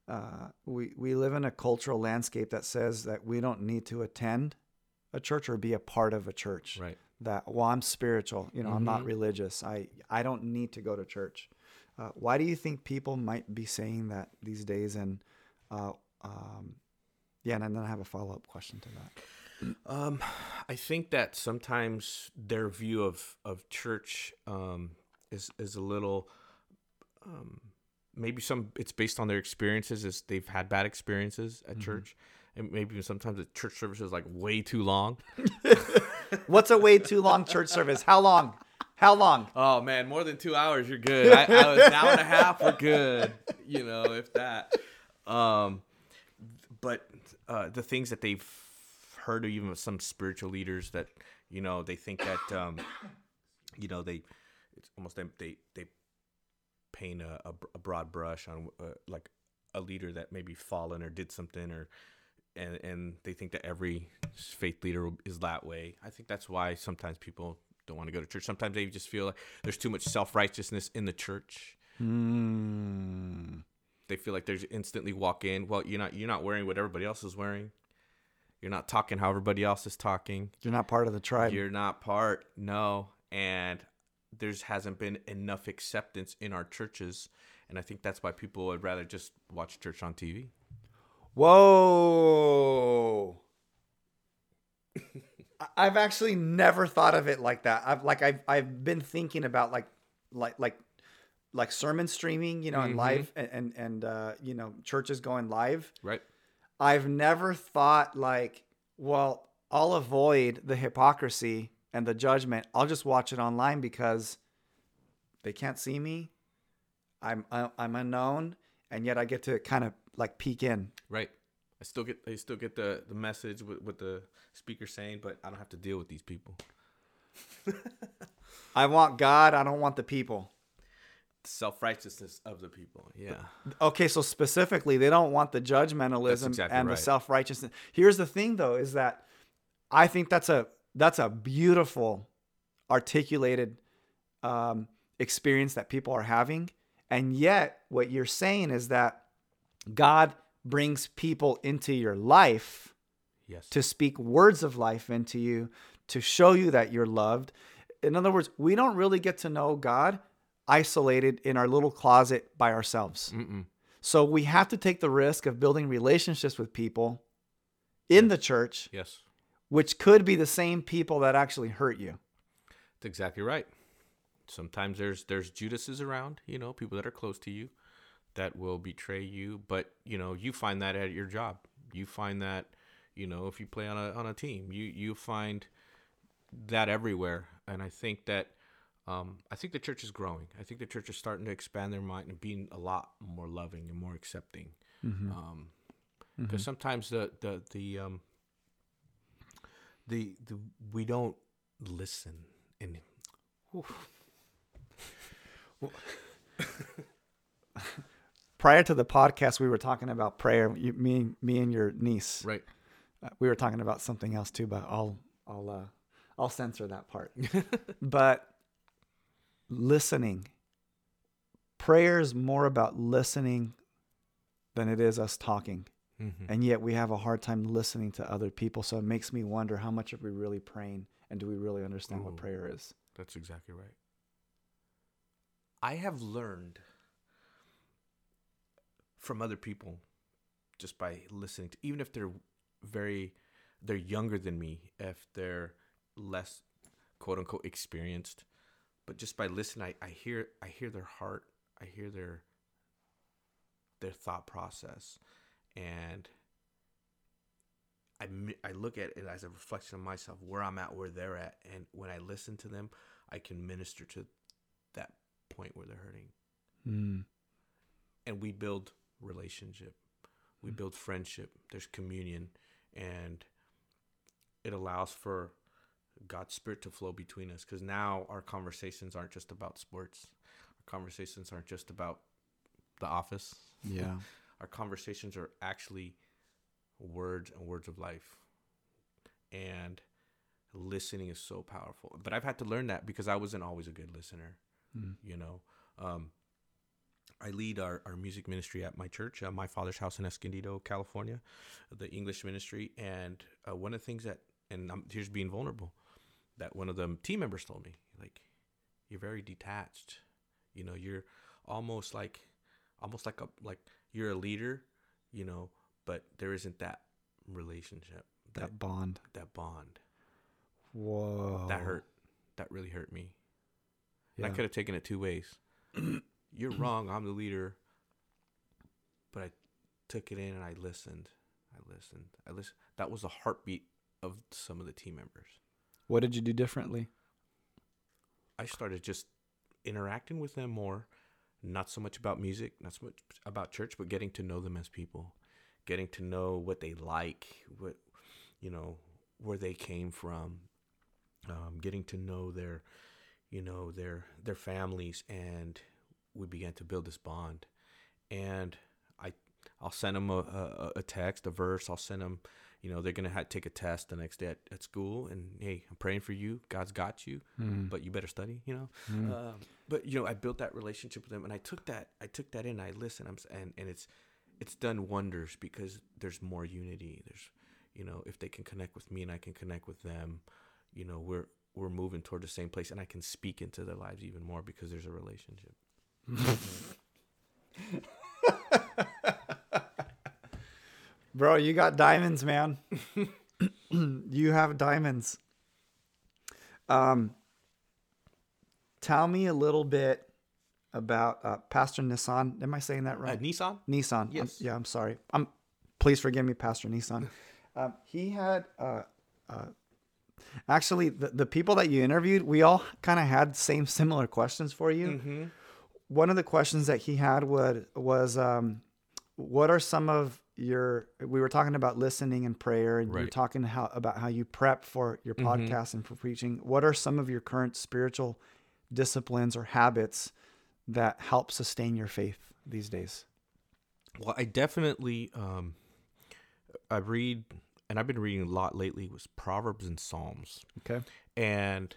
Uh, we we live in a cultural landscape that says that we don't need to attend a church or be a part of a church. right That well, I'm spiritual. You know, I'm not Mhm. religious. I I don't need to go to church. Uh, why do you think people might be saying that these days? And uh, um, yeah, and then I have a follow up question to that. Um, I think that sometimes their view of of church um, is is a little um, maybe some it's based on their experiences as they've had bad experiences at church, and maybe sometimes the church service is like way too long. What's a way too long church service? How long? How long? Oh man, more than two hours, you're good. I, I was an hour and a half, we're good. You know, if that. Um, but uh, the things that they've heard, or even some spiritual leaders, that you know they think that um, you know they it's almost they they, they paint a, a, broad brush on uh, like a leader that maybe fallen or did something or and and they think that every faith leader is that way. I think that's why sometimes people don't want to go to church. Sometimes they just feel like there's too much self righteousness in the church. Hmm. They feel like there's instantly walk in. Well, you're not you're not wearing what everybody else is wearing. You're not talking how everybody else is talking. You're not part of the tribe. You're not part. No, and there's hasn't been enough acceptance in our churches, and I think that's why people would rather just watch church on TV. Whoa. I've actually never thought of it like that. I've like I've I've been thinking about like like like like sermon streaming, you know, and Mhm. live and and, and uh, you know churches going live. Right. I've never thought like, well, I'll avoid the hypocrisy and the judgment. I'll just watch it online because they can't see me. I'm I'm unknown, and yet I get to kind of like peek in. Right. I still get I still get the the message with what the speaker saying, but I don't have to deal with these people. I want God. I don't want the people. Self righteousness of the people. Yeah. Okay, so specifically, they don't want the judgmentalism exactly and right. the self righteousness. Here's the thing, though, is that I think that's a that's a beautiful, articulated um, experience that people are having, and yet what you're saying is that God brings people into your life Yes. to speak words of life into you, to show you that you're loved. In other words, we don't really get to know God isolated in our little closet by ourselves. Mm-mm. So we have to take the risk of building relationships with people in the church, Yes. which could be the same people that actually hurt you. That's exactly right. Sometimes there's there's Judases around, you know, people that are close to you that will betray you, but you know, you find that at your job. You find that, you know, if you play on a on a team, you you find that everywhere. And I think that um, I think the church is growing. I think the church is starting to expand their mind and being a lot more loving and more accepting. Um, because sometimes the the the um the, the we don't listen and Prior to the podcast, we were talking about prayer. You, me, me and your niece. right Uh, we were talking about something else too, but I'll I'll uh, I'll censor that part. but listening, prayer is more about listening than it is us talking, Mhm. and yet we have a hard time listening to other people. So it makes me wonder how much are we really praying, and do we really understand Ooh. what prayer is? That's exactly right. I have learned from other people just by listening to even if they're very they're younger than me, if they're less quote unquote experienced, but just by listening I, I hear I hear their heart, I hear their their thought process. And I, I look at it as a reflection of myself, where I'm at, where they're at, and when I listen to them, I can minister to that point where they're hurting, Mm. and we build relationship, we build friendship. There's communion, and it allows for God's spirit to flow between us. Because now our conversations aren't just about sports, our conversations aren't just about the office. Yeah. Our conversations are actually words and words of life. And listening is so powerful. But I've had to learn that because I wasn't always a good listener. Mm. You know, um, I lead our, our music ministry at my church, uh, my father's house in Escondido, California, the English ministry. And uh, one of the things that, and I'm here's being vulnerable, that one of the team members told me, like, you're very detached. You know, you're almost like, almost like a like you're a leader, you know, but there isn't that relationship, that That bond. that bond. Whoa. That hurt. That really hurt me. And I could have taken it two ways. You're wrong. I'm the leader. But I took it in and I listened. I listened. I listened. That was the heartbeat of some of the team members. What did you do differently? I started just interacting with them more, not so much about music, not so much about church, but getting to know them as people, getting to know what they like, what you know, where they came from, um, getting to know their, you know, their their families, and we began to build this bond. And I, I'll send them a, a, a text, a verse. I'll send them, you know, they're gonna have, to take a test the next day at, at school, and hey, I'm praying for you. God's got you Mm. but you better study you know Mm. um, but you know i built that relationship with them and i took that i took that in i listen I'm, and and it's it's done wonders because there's more unity there's you know if they can connect with me and i can connect with them you know we're we're moving toward the same place and i can speak into their lives even more because there's a relationship Bro, you got diamonds, man. you have diamonds. Um, tell me a little bit about uh, Pastor Nissan. Am I saying that uh, right? nissan Nissan. I'm- Yes. yeah, I'm sorry. I'm. Please forgive me, Pastor Nissan. um, he had uh, uh, actually, the, the people that you interviewed, we all kind of had same similar questions for you. Mm-hmm. One of the questions that he had was was um, what are some of your we were talking about listening and prayer and you're talking how about how you prep for your podcast and for preaching. What are some of your current spiritual disciplines or habits that help sustain your faith these days? Well, I definitely um, I read, and I've been reading a lot lately. Was Proverbs and Psalms, okay. And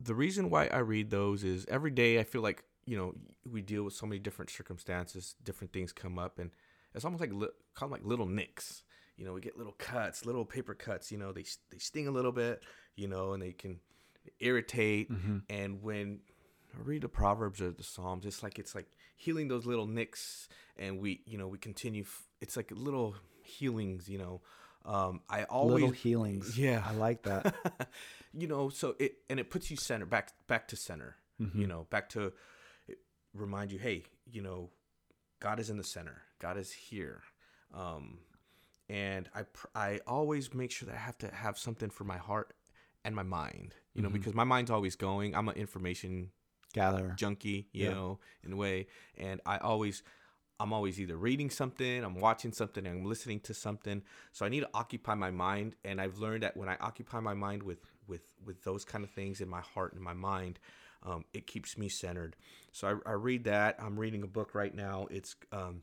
the reason why I read those is every day I feel like you know we deal with so many different circumstances, different things come up, and it's almost like li- call them like little nicks. You know, we get little cuts, little paper cuts. You know, they they sting a little bit. You know, and they can irritate. And when I read the Proverbs or the Psalms, it's like it's like healing those little nicks, and we you know we continue. f- It's like little healings. You know, um, I always little healings Yeah. i like that you know so it and it puts you center back back to center you know back to remind you hey you know god is in the center god is here um and i pr- i always make sure that i have to have something for my heart and my mind you know because my mind's always going i'm an information gather junkie, you Yeah. know, in a way. And I always, I'm always either reading something, I'm watching something, I'm listening to something. So I need to occupy my mind. And I've learned that when I occupy my mind with with with those kind of things in my heart and my mind, um, it keeps me centered. So I, I read that. I'm reading a book right now. It's um,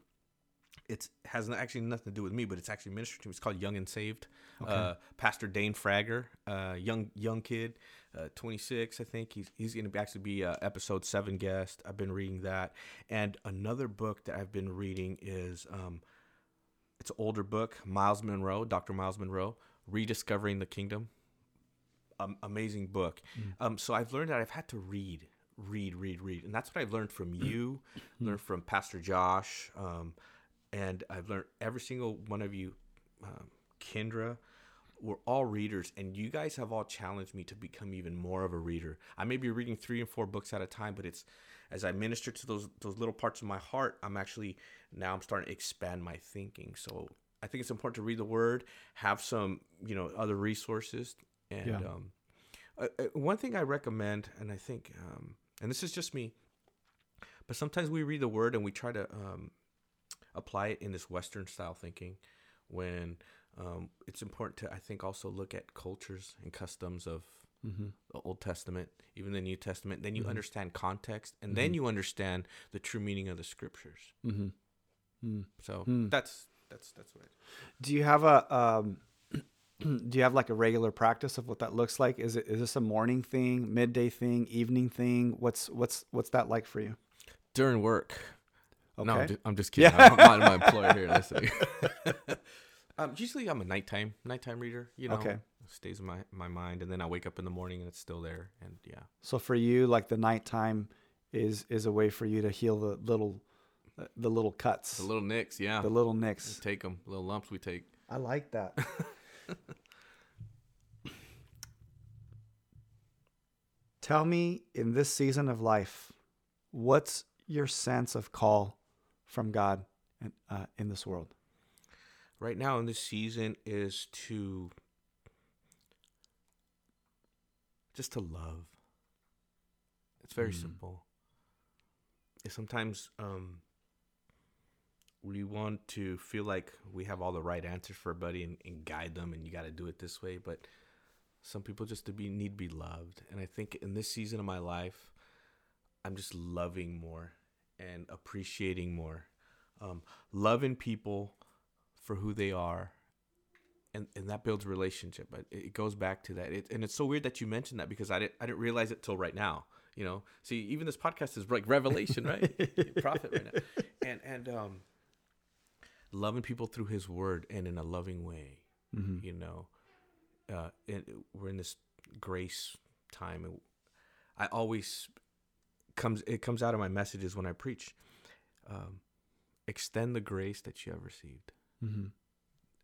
it's has actually nothing to do with me, but it's actually ministry to me. It's called Young and Saved. Uh, Pastor Dane Fragger, uh, young young kid, uh, 26, I think. He's he's going to actually be a episode seven guest. I've been reading that, and another book that I've been reading is um, it's an older book, Myles Munroe, Dr. Myles Munroe, Rediscovering the Kingdom. Um, amazing book. Um, so I've learned that I've had to read, read, read, read, and that's what I've learned from you, learned from Pastor Josh, um, and I've learned every single one of you, um, Kendra. We're all readers, and you guys have all challenged me to become even more of a reader. I may be reading three and four books at a time, but it's as I minister to those those little parts of my heart, I'm actually now I'm starting to expand my thinking. So I think it's important to read the Word, have some you know other resources, and Yeah. um, uh, uh, one thing I recommend, and I think, um, and this is just me, but sometimes we read the Word and we try to um, apply it in this Western style thinking, when um, it's important to I think also look at cultures and customs of the Old Testament, even the New Testament. Then you understand context, and then you understand the true meaning of the Scriptures. Mm-hmm. So that's that's that's what. I Do you have a um, do you have like a regular practice of what that looks like? Is it is this a morning thing, midday thing, evening thing? What's what's what's that like for you? During work. No, I'm just, I'm just kidding. I'm not my employer here listening. um, usually, I'm a nighttime nighttime reader. You know, Okay. Stays in my my mind, and then I wake up in the morning and it's still there. And yeah, So for you, like the nighttime is is a way for you to heal the little the little cuts, the little nicks. Yeah, the little nicks. take them. Little lumps we take. I like that. Tell me in this season of life, what's your sense of call from God in, uh, in this world? right now in this season is to just to love. It's very simple. And sometimes um, we want to feel like we have all the right answers for everybody and, and guide them, and you got to do it this way. But some people just to be need to be loved, and I think in this season of my life, I'm just loving more and appreciating more, um, loving people for who they are and, and that builds relationship. But it, it goes back to that. It, and it's so weird that you mentioned that because I didn't I didn't realize it till right now you know? See even this podcast is like revelation right? Prophet right now. And and um loving people through his word and in a loving way you know uh we're in this grace time and I always comes it comes out of my messages when I preach um extend the grace that you have received Mm-hmm.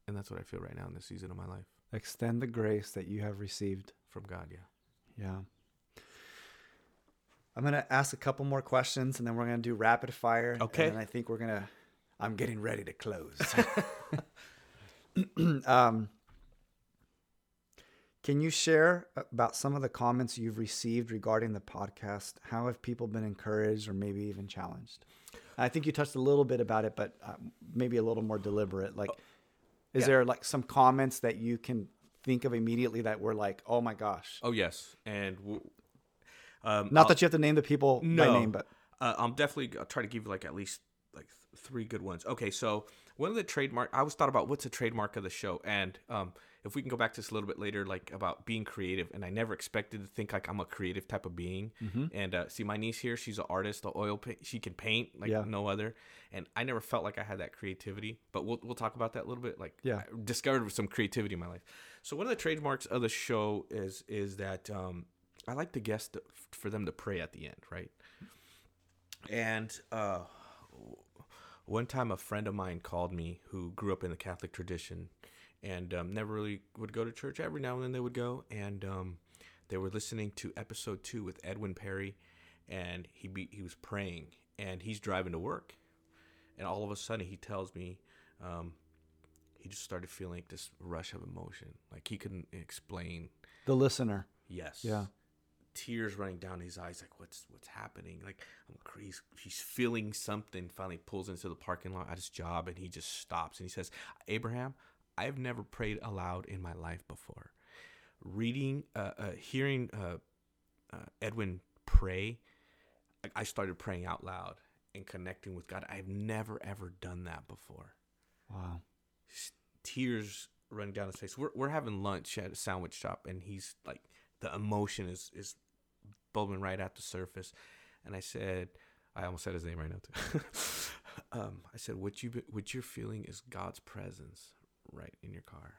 and that's what I feel right now in this season of my life Extend the grace that you have received. from God. Yeah. Yeah. I'm going to ask a couple more questions and then we're going to do rapid fire. Okay. And then I think we're going to, I'm getting ready to close. um, Can you share about some of the comments you've received regarding the podcast? How have people been encouraged or maybe even challenged? I think you touched a little bit about it, but uh, maybe a little more deliberate. Like, is yeah. there like some comments that you can think of immediately that were like, "Oh my gosh"? Oh yes, and um, Not I'll- that you have to name the people no, by name, but uh, I'm definitely I'll try to give you like at least three good ones. Okay, so one of the trademark I always thought about what's a trademark of the show, and um, if we can go back to this a little bit later, like about being creative, and I never expected to think like I'm a creative type of being. Mm-hmm. And uh, see, my niece here, she's an artist, the oil paint, she can paint like Yeah. no other, and I never felt like I had that creativity. But we'll we'll talk about that a little bit. Like, Yeah. I discovered some creativity in my life. So one of the trademarks of the show is is that um, I like the guests to, for them to pray at the end, right? And uh, one time, a friend of mine called me who grew up in the Catholic tradition and um, never really would go to church. Every now and then they would go, and um, they were listening to episode two with Edwin Perry, and he be, he was praying, and he's driving to work, and all of a sudden he tells me. Um, he just started feeling like this rush of emotion, like he couldn't explain. the listener. Yes. Yeah. Tears running down his eyes, like what's what's happening? Like I'm crazy. He's feeling something. Finally, pulls into the parking lot at his job, and he just stops and he says, "Abraham, I've never prayed aloud in my life before. Reading, uh, uh, hearing uh, uh, Edwin pray, I- I started praying out loud and connecting with God. I've never ever done that before." Wow. tears running down his face. We're we're having lunch at a sandwich shop, and he's like, the emotion is is bubbling right at the surface. And I said, I almost said his name right now too. um, I said, what you what you're feeling is God's presence right in your car.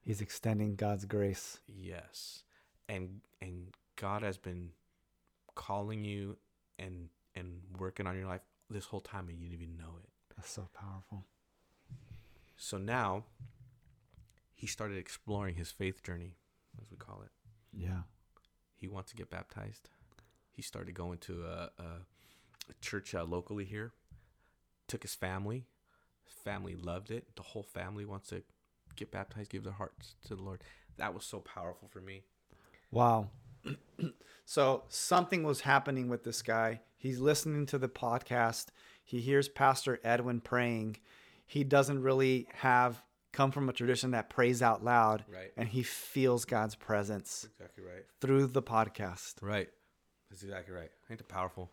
He's extending God's grace. Yes, and and God has been calling you and and working on your life this whole time, and you didn't even know it. That's so powerful. So now he started exploring his faith journey, as we call it. Yeah. He wants to get baptized. He started going to a, a, a church uh, locally here. Took his family. His family loved it. The whole family wants to get baptized, give their hearts to the Lord. That was so powerful for me. Wow. so something was happening with this guy. He's listening to the podcast. He hears Pastor Edwin praying. He doesn't really have come from a tradition that prays out loud, Right. and he feels God's presence Exactly right. through the podcast. Right. That's exactly right. Ain't it powerful?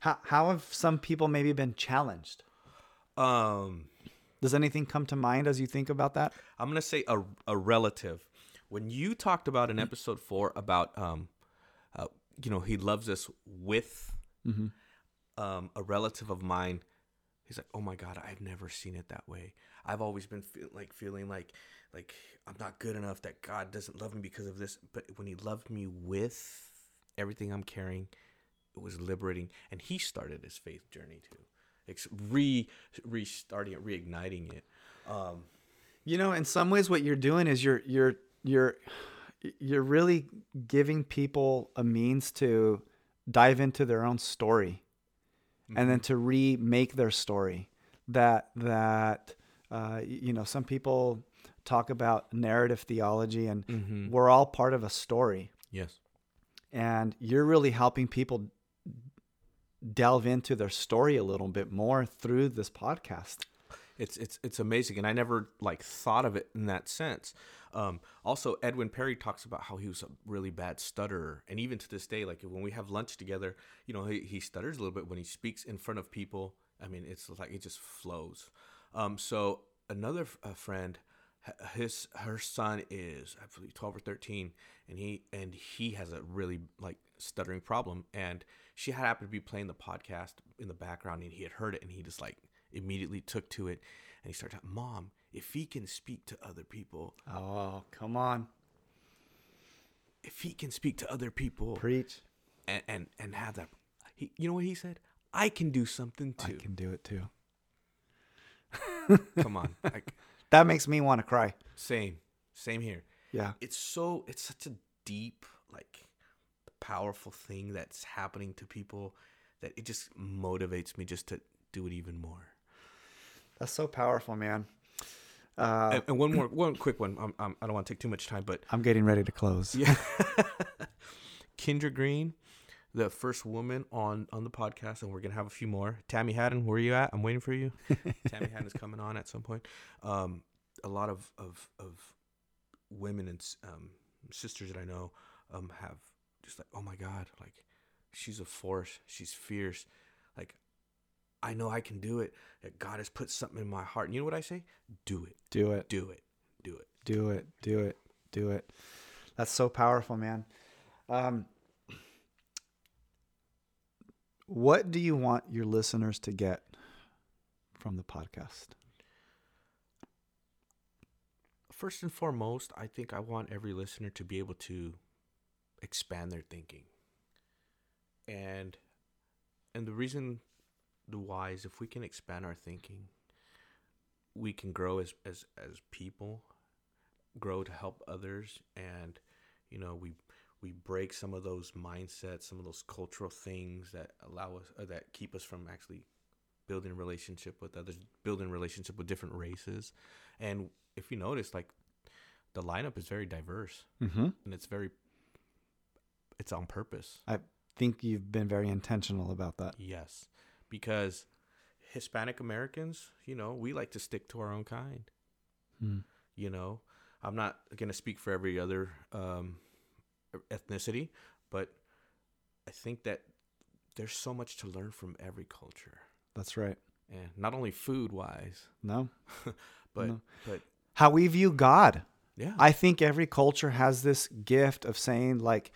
How, how have some people maybe been challenged? Um, Does anything come to mind as you think about that? I'm gonna say a, a relative. When you talked about in episode four about um, uh, you know, he loves us with um a relative of mine. He's like, oh my god, I've never seen it that way. I've always been feel, like feeling like like I'm not good enough. That God doesn't love me because of this. But when He loved me with everything I'm carrying, it was liberating. And He started His faith journey too, Ex- re restarting it, reigniting it. Um, You know, in some ways, what you're doing is you're you're you're you're really giving people a means to dive into their own story, and then to remake their story. That that uh, you know, some people talk about narrative theology, and we're all part of a story. yes. And you're really helping people delve into their story a little bit more through this podcast. it's it's it's amazing and i never like thought of it in that sense um, also edwin perry talks about how he was a really bad stutterer and even to this day like when we have lunch together you know he, he stutters a little bit when he speaks in front of people. I mean it's like it just flows. Um, so another friend his her son is i believe 12 or 13 and he and he has a really like stuttering problem and she had happened to be playing the podcast in the background and he had heard it and he just like immediately took to it and he starts talking, mom if he can speak to other people Oh, come on, if he can speak to other people preach! and and, and have that he, you know what he said i can do something too. I can do it too. come on like That makes me want to cry. same same here Yeah. it's so it's such a deep like powerful thing that's happening to people that it just motivates me just to do it even more That's so powerful, man. Uh, and, and one more, one quick one. I'm, I'm, I don't want to take too much time, but I'm getting ready to close. yeah, Kendra Green, the first woman on on the podcast, and we're gonna have a few more. Tammy Haddon, where are you at? I'm waiting for you. Tammy Haddon is coming on at some point. Um, a lot of of of women and um, sisters that I know um have just like, oh my god, like she's a force. She's fierce. Like I know I can do it. That God has put something in my heart. And you know what I say? Do it. Do it. Do it. Do it. Do it. Do it. Do it. That's so powerful, man. Um, what do you want your listeners to get from the podcast? First and foremost, I think I want every listener to be able to expand their thinking. And and the reason the wise, if we can expand our thinking, we can grow as as as people, grow to help others and you know, we we break some of those mindsets, some of those cultural things that allow us or that keep us from actually building relationship with others, building relationship with different races. And if you notice, like the lineup is very diverse Mm-hmm. and it's very it's on purpose. I think you've been very intentional about that. Yes. Because Hispanic Americans, you know, we like to stick to our own kind. Mm. You know, I'm not going to speak for every other um, ethnicity, but I think that there's so much to learn from every culture. That's right. And not only food wise, No. but No. but How we view God. yeah. I think every culture has this gift of saying, like,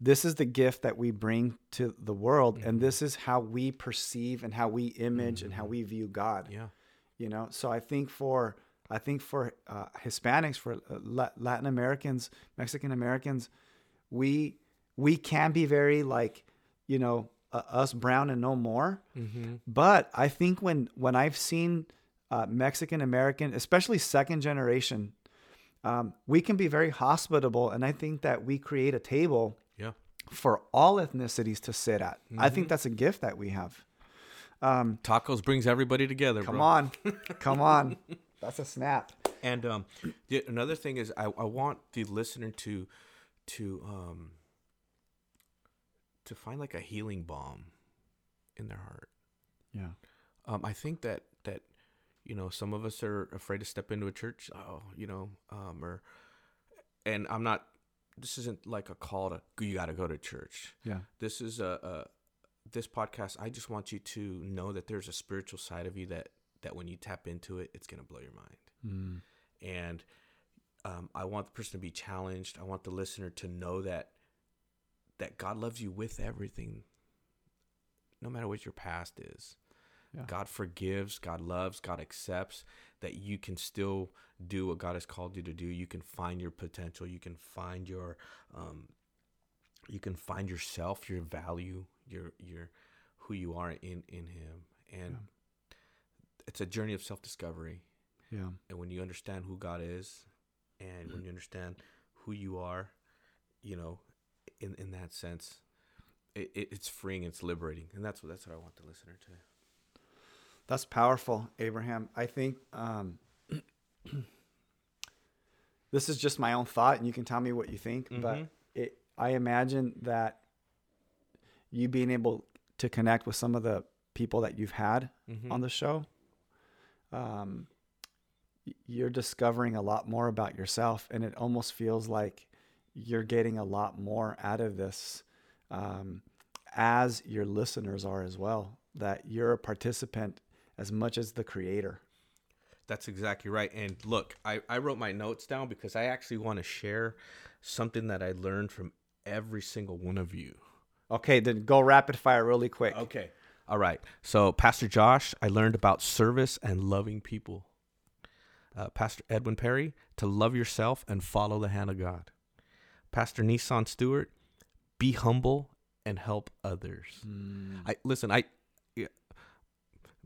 this is the gift that we bring to the world, and this is how we perceive and how we image and how we view God. yeah. You know, so I think for I think for uh, Hispanics, for uh, Latin Americans, Mexican Americans, we we can be very like, you know, uh, us brown and no more. Mm-hmm. But I think when when I've seen uh, Mexican American, especially second generation, um, we can be very hospitable, and I think that we create a table. For all ethnicities to sit at. I think that's a gift that we have. Tacos brings everybody together. Come bro. on, come on, that's a snap. And um, the, another thing is, I, I want the listener to to um to find like a healing balm in their heart. Yeah, Um, I think that that you know some of us are afraid to step into a church. Oh, you know, um, or and I'm not. This isn't like a call to you got to go to church. yeah, This is a, a this podcast. I just want you to know that there's a spiritual side of you that that when you tap into it, it's gonna blow your mind mm, and um, I want the person to be challenged. I want the listener to know that that God loves you with everything, no matter what your past is. Yeah. God forgives, God loves, God accepts. That you can still do what God has called you to do. You can find your potential. You can find your, um, you can find yourself, your value, your your who you are in in Him, and it's a journey of self discovery yeah, and when you understand who God is, and when you understand who you are, you know, in in that sense, it, it, it's freeing, it's liberating, and that's what that's what I want the listener to. That's powerful, Abraham. I think um, this is just my own thought, and you can tell me what you think. But Mhm. it, I imagine that you being able to connect with some of the people that you've had Mhm. on the show, um, you're discovering a lot more about yourself, and it almost feels like you're getting a lot more out of this, um, as your listeners are as well. That you're a participant as much as the creator. That's exactly right. And look, I, I wrote my notes down because I actually want to share something that I learned from every single one of you. Okay, then go rapid fire really quick. Okay. All right. So, Pastor Josh, I learned about service and loving people. Uh, Pastor Edwin Perry, to love yourself and follow the hand of God. Pastor Nissan Stewart, be humble and help others. I listen. I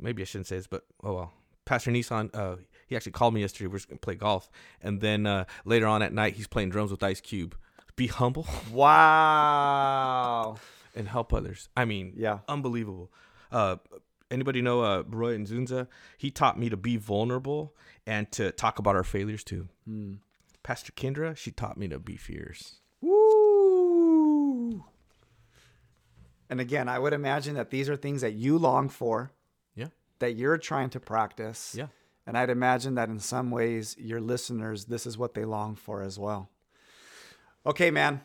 maybe I shouldn't say this, but oh well. Pastor Nissan, uh, he actually called me yesterday. We're just gonna play golf, and then uh, later on at night, he's playing drums with Ice Cube. Be humble Wow. and help others. I mean, Yeah. unbelievable. Uh, anybody know uh, Roy Zunza? He taught me to be vulnerable and to talk about our failures too. Hmm. Pastor Kendra, she taught me to be fierce. Woo! And again, I would imagine that these are things that you long for. That you're trying to practice. Yeah. And I'd imagine that in some ways, your listeners, this is what they long for as well. Okay, man.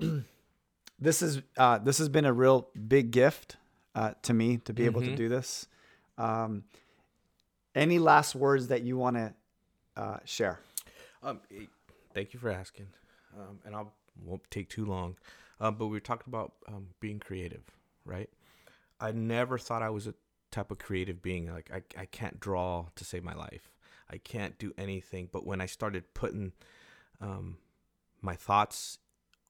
this is uh, this has been a real big gift uh, to me to be able to do this. Um, any last words that you want to uh, share? Um, eh, thank you for asking, um, and I won't take too long. Um, but we were talking about um, being creative, right? I never thought I was a type of creative being. Like I, I can't draw to save my life. I can't do anything. But when I started putting um, my thoughts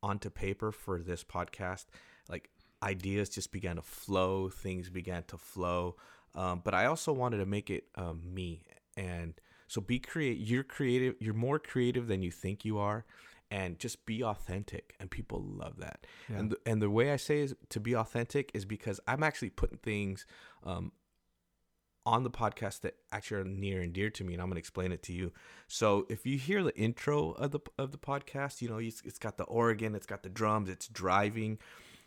onto paper for this podcast, like ideas just began to flow. Things began to flow. Um, but I also wanted to make it um, me and so be create. You're creative. You're more creative than you think you are, and just be authentic. And people love that. And the, and the way I say is to be authentic is because I'm actually putting things um, on the podcast that actually are near and dear to me, and I'm gonna explain it to you. So if you hear the intro of the of the podcast, you know it's, it's got the organ, it's got the drums, it's driving.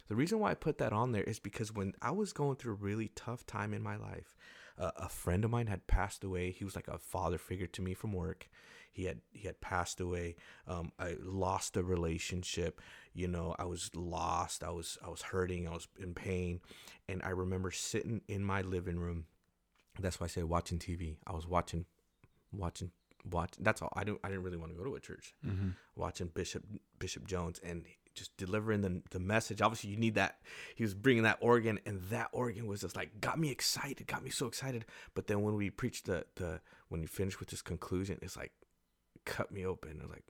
The reason why I put that on there is because when I was going through a really tough time in my life, uh, a friend of mine had passed away. He was like a father figure to me from work. He had he had passed away. Um, I lost a relationship. You know, I was lost. I was I was hurting. I was in pain, and I remember sitting in my living room. That's why I say watching TV. I was watching, watching, watch. That's all. I didn't I didn't really want to go to a church. Watching Bishop Bishop Jones and just delivering the the message. Obviously, you need that. He was bringing that organ, and that organ was just like got me excited, got me so excited. But then when we preached the the when you finished with this conclusion, it's like cut me open. It was like,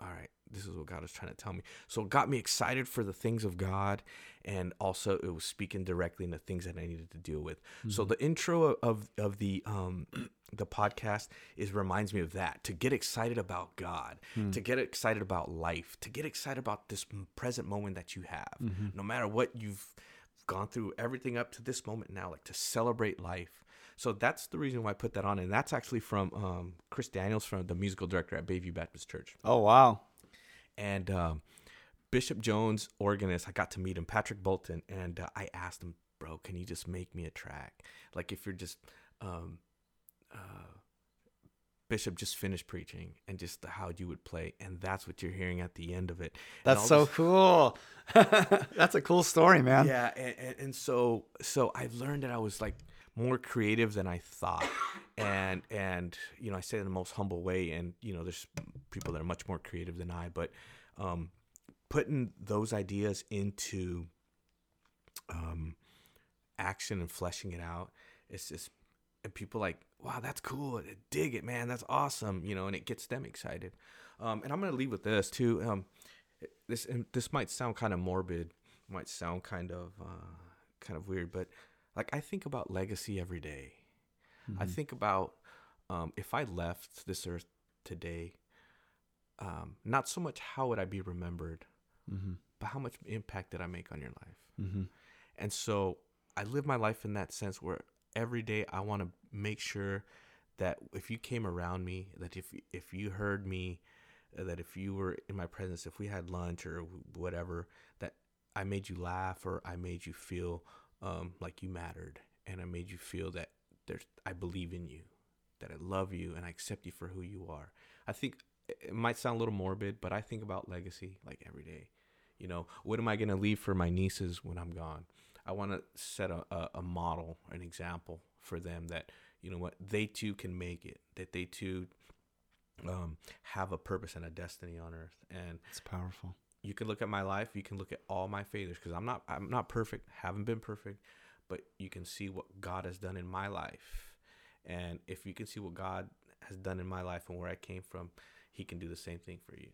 all right, this is what God is trying to tell me. So it got me excited for the things of God, and also it was speaking directly into things that I needed to deal with. So mm-hmm. the intro of of the um the podcast is reminds me of that to get excited about God, hmm. to get excited about life, to get excited about this present moment that you have, mm-hmm. no matter what you've gone through, everything up to this moment now, like to celebrate life. So that's the reason why I put that on, and that's actually from um, Chris Daniels, from the musical director at Bayview Baptist Church Oh, wow. and um, Bishop Jones, organist, I got to meet him, Patrick Bolton, and uh, I asked him, bro, can you just make me a track? Like if you're just, um, uh, Bishop just finished preaching and just the, how you would play, and that's what you're hearing at the end of it. That's so cool. That's a cool story, man. yeah, and, and, and so so I've learned that I was like more creative than I thought, and and you know I say it in the most humble way, and you know there's people that are much more creative than I, but um, putting those ideas into um, action and fleshing it out, it's just and people like wow that's cool, I dig it man, that's awesome, you know, and it gets them excited. Um, and I'm gonna leave with this too. Um, this this might sound kind of morbid, might sound kind of uh, kind of weird, but like I think about legacy every day. I think about um, if I left this earth today, um, not so much how would I be remembered, but how much impact did I make on your life? And so I live my life in that sense where every day I want to make sure that if you came around me, that if if you heard me, uh, that if you were in my presence, if we had lunch or whatever, that I made you laugh or I made you feel um, like you mattered, and I made you feel that there's I believe in you, that I love you, and I accept you for who you are. I think it might sound a little morbid, but I think about legacy like every day. You know, what am I going to leave for my nieces when I'm gone? I want to set a, a, a model, an example for them that, you know what, they too can make it, that they too um, have a purpose and a destiny on earth. And It's powerful. You can look at my life, you can look at all my failures because I'm not I'm not perfect, haven't been perfect, but you can see what God has done in my life. And if you can see what God has done in my life and where I came from, he can do the same thing for you.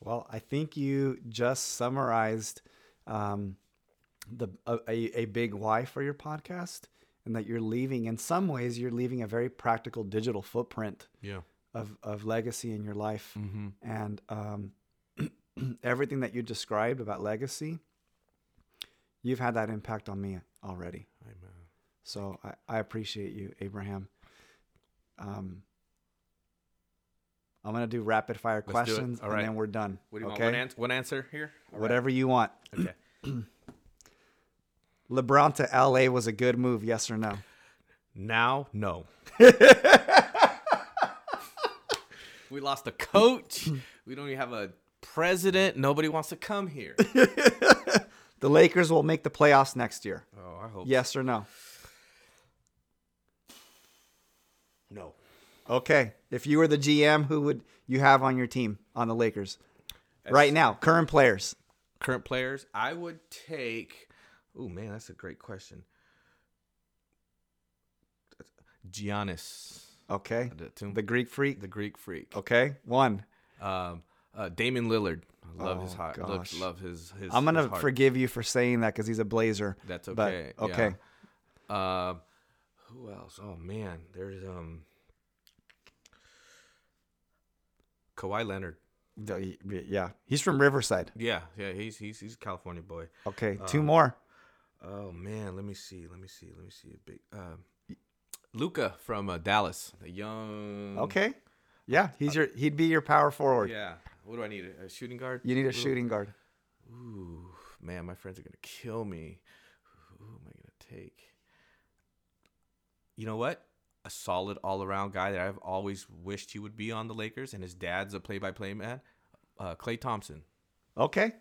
Well, I think you just summarized um, the a, a, big why for your podcast, and that you're leaving. In some ways, you're leaving a very practical digital footprint Yeah. of of legacy in your life, Mm-hmm. and um, everything that you described about legacy. You've had that impact on me already. Amen. So I, I appreciate you, Abraham. Um, I'm gonna do rapid fire Let's questions, and right. then we're done. What do you okay, want? One, ans- one answer here. All right. whatever you want. Okay. LeBron to LA was a good move, yes or no? Now, no. we lost a coach. We don't even have a president. Nobody wants to come here. The Lakers will make the playoffs next year. Oh, I hope. Yes or no? No. Okay. If you were the GM, who would you have on your team on the Lakers right now? Current players. Current players, I would take. Oh man, that's a great question. Giannis, Okay. the, Greek freak. the Greek freak. Okay. One. Um, uh, Damian Lillard. I love his Oh, hot. Love, love his his. I'm gonna his forgive you for saying that because he's a Blazer. That's But, okay. okay. Yeah. Um, who else? Oh man, there's um. Kawhi Leonard. Yeah. He's from Riverside. Yeah, yeah, he's he's he's a California boy. Okay. Uh, Two more. Oh man, let me see, let me see, let me see a big um, Luka from uh, Dallas, the young. Okay. Yeah. He's your. He'd be your power forward. Yeah. What do I need? A, shooting guard? You need a Ooh. shooting guard. Ooh, man, my friends are gonna kill me. Who am I gonna take? You know what? A solid all-around guy that I've always wished he would be on the Lakers, and his dad's a play-by-play man. Uh, Klay Thompson. Okay.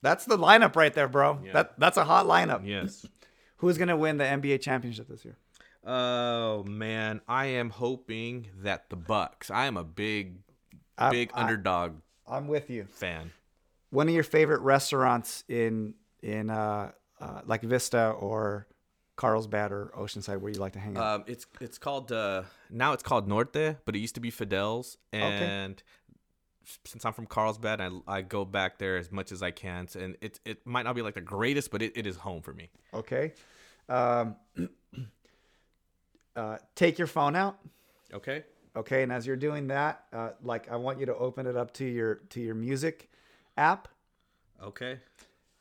That's the lineup right there, bro. Yeah. That that's a hot lineup. Yes. Who's gonna win the NBA championship this year? Oh man, I am hoping that the Bucks. I am a big, big I- underdog I'm with you. fan. One of your favorite restaurants in in uh, uh like Vista or Carlsbad or Oceanside where you like to hang out. Um, it's it's called uh, now it's called Norte, but it used to be Fidel's. And since I'm from Carlsbad, I, I go back there as much as I can. And it it might not be like the greatest, but it, it is home for me. okay. Um, uh, take your phone out. Okay. Okay, and as you're doing that, uh, like I want you to open it up to your to your music app. Okay.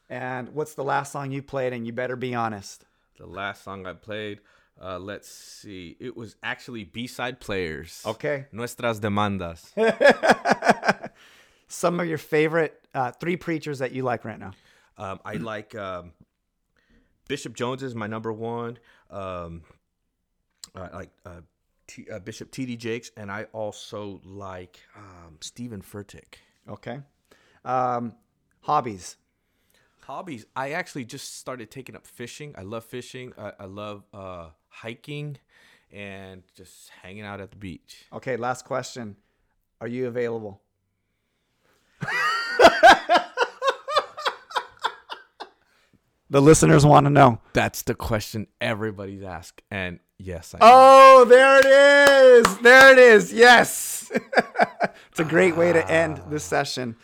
And what's the last song you played? And you better be honest. The last song I played, uh, let's see, it was actually B-side players. Okay. Nuestras demandas. Some of your favorite uh, three preachers that you like right now. Um, I like um, Bishop Jones is my number one. Um, I like uh, T, uh, Bishop T.D. Jakes, and I also like um, Steven Furtick. Okay. Um, hobbies. Hobbies. I actually just started taking up fishing. I love fishing. I, I love uh, hiking and just hanging out at the beach. Okay, last question. Are you available? the listeners want to know. That's the question everybody's asked, and yes, I. Oh, there it is. There it is. Yes. it's a great way to end this session.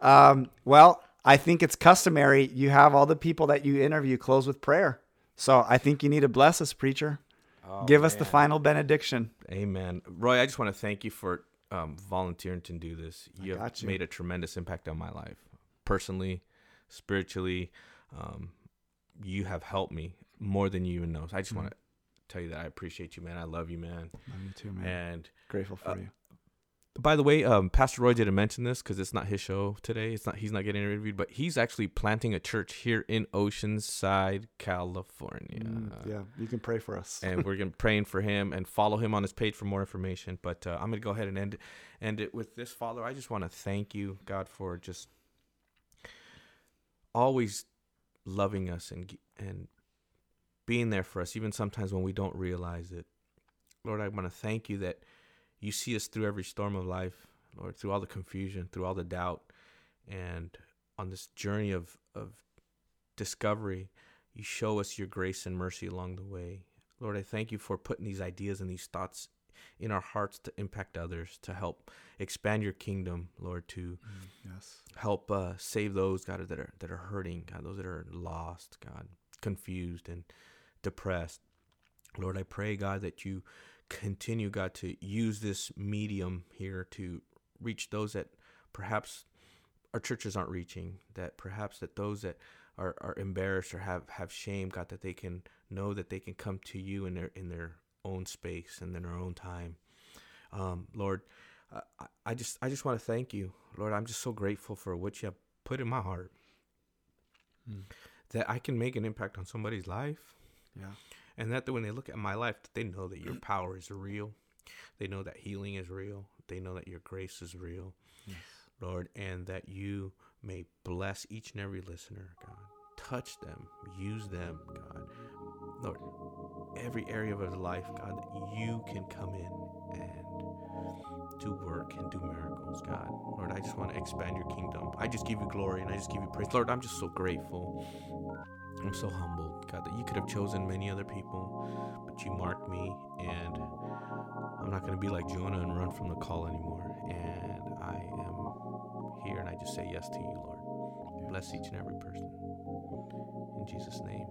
Um, well, I think it's customary. You have all the people that you interview close with prayer. So I think you need to bless us, preacher. Oh, Give us the final benediction. Amen. Roy, I just want to thank you for um, volunteering to do this. You have you. made a tremendous impact on my life, personally, spiritually. Um, you have helped me more than you even know. So I just want to tell you that I appreciate you, man. I love you, man. Me too, man. And Grateful for uh, you. by the way, um, Pastor Roy didn't mention this because it's not his show today. It's not he's not getting interviewed, but he's actually planting a church here in Oceanside, California. Mm, yeah, you can pray for us. and we're gonna praying for him and follow him on his page for more information. But uh, I'm gonna go ahead and end end it with this, Father. I just want to thank you, God, for just always loving us and and being there for us, even sometimes when we don't realize it. Lord, I want to thank you that you see us through every storm of life, Lord, through all the confusion, through all the doubt, and on this journey of of discovery, you show us your grace and mercy along the way. Lord, I thank you for putting these ideas and these thoughts in our hearts to impact others, to help expand your kingdom, Lord, to yes. help uh, save those, God, that are that are hurting, God, those that are lost, God, confused and depressed. Lord, I pray, God, that you continue, God, to use this medium here to reach those that perhaps our churches aren't reaching, that perhaps that those that are, are embarrassed or have, have shame, God, that they can know that they can come to you in their in their own space and in our own time. Um, Lord, I, I just I just want to thank you, Lord. I'm just so grateful for what you have put in my heart. Mm. That I can make an impact on somebody's life. Yeah. And that when they look at my life, they know that your power is real. They know that healing is real. They know that your grace is real, Yes. Lord, and that you may bless each and every listener, God. Touch them, use them, God. Lord, every area of their life, God, that you can come in and do work and do miracles, God. Lord, I just want to expand your kingdom. I just give you glory and I just give you praise. Lord, I'm just so grateful. I'm so humbled, God, that you could have chosen many other people, but you marked me, and I'm not going to be like Jonah and run from the call anymore. And I am here, and I just say yes to you, Lord. Bless each and every person. In Jesus' name.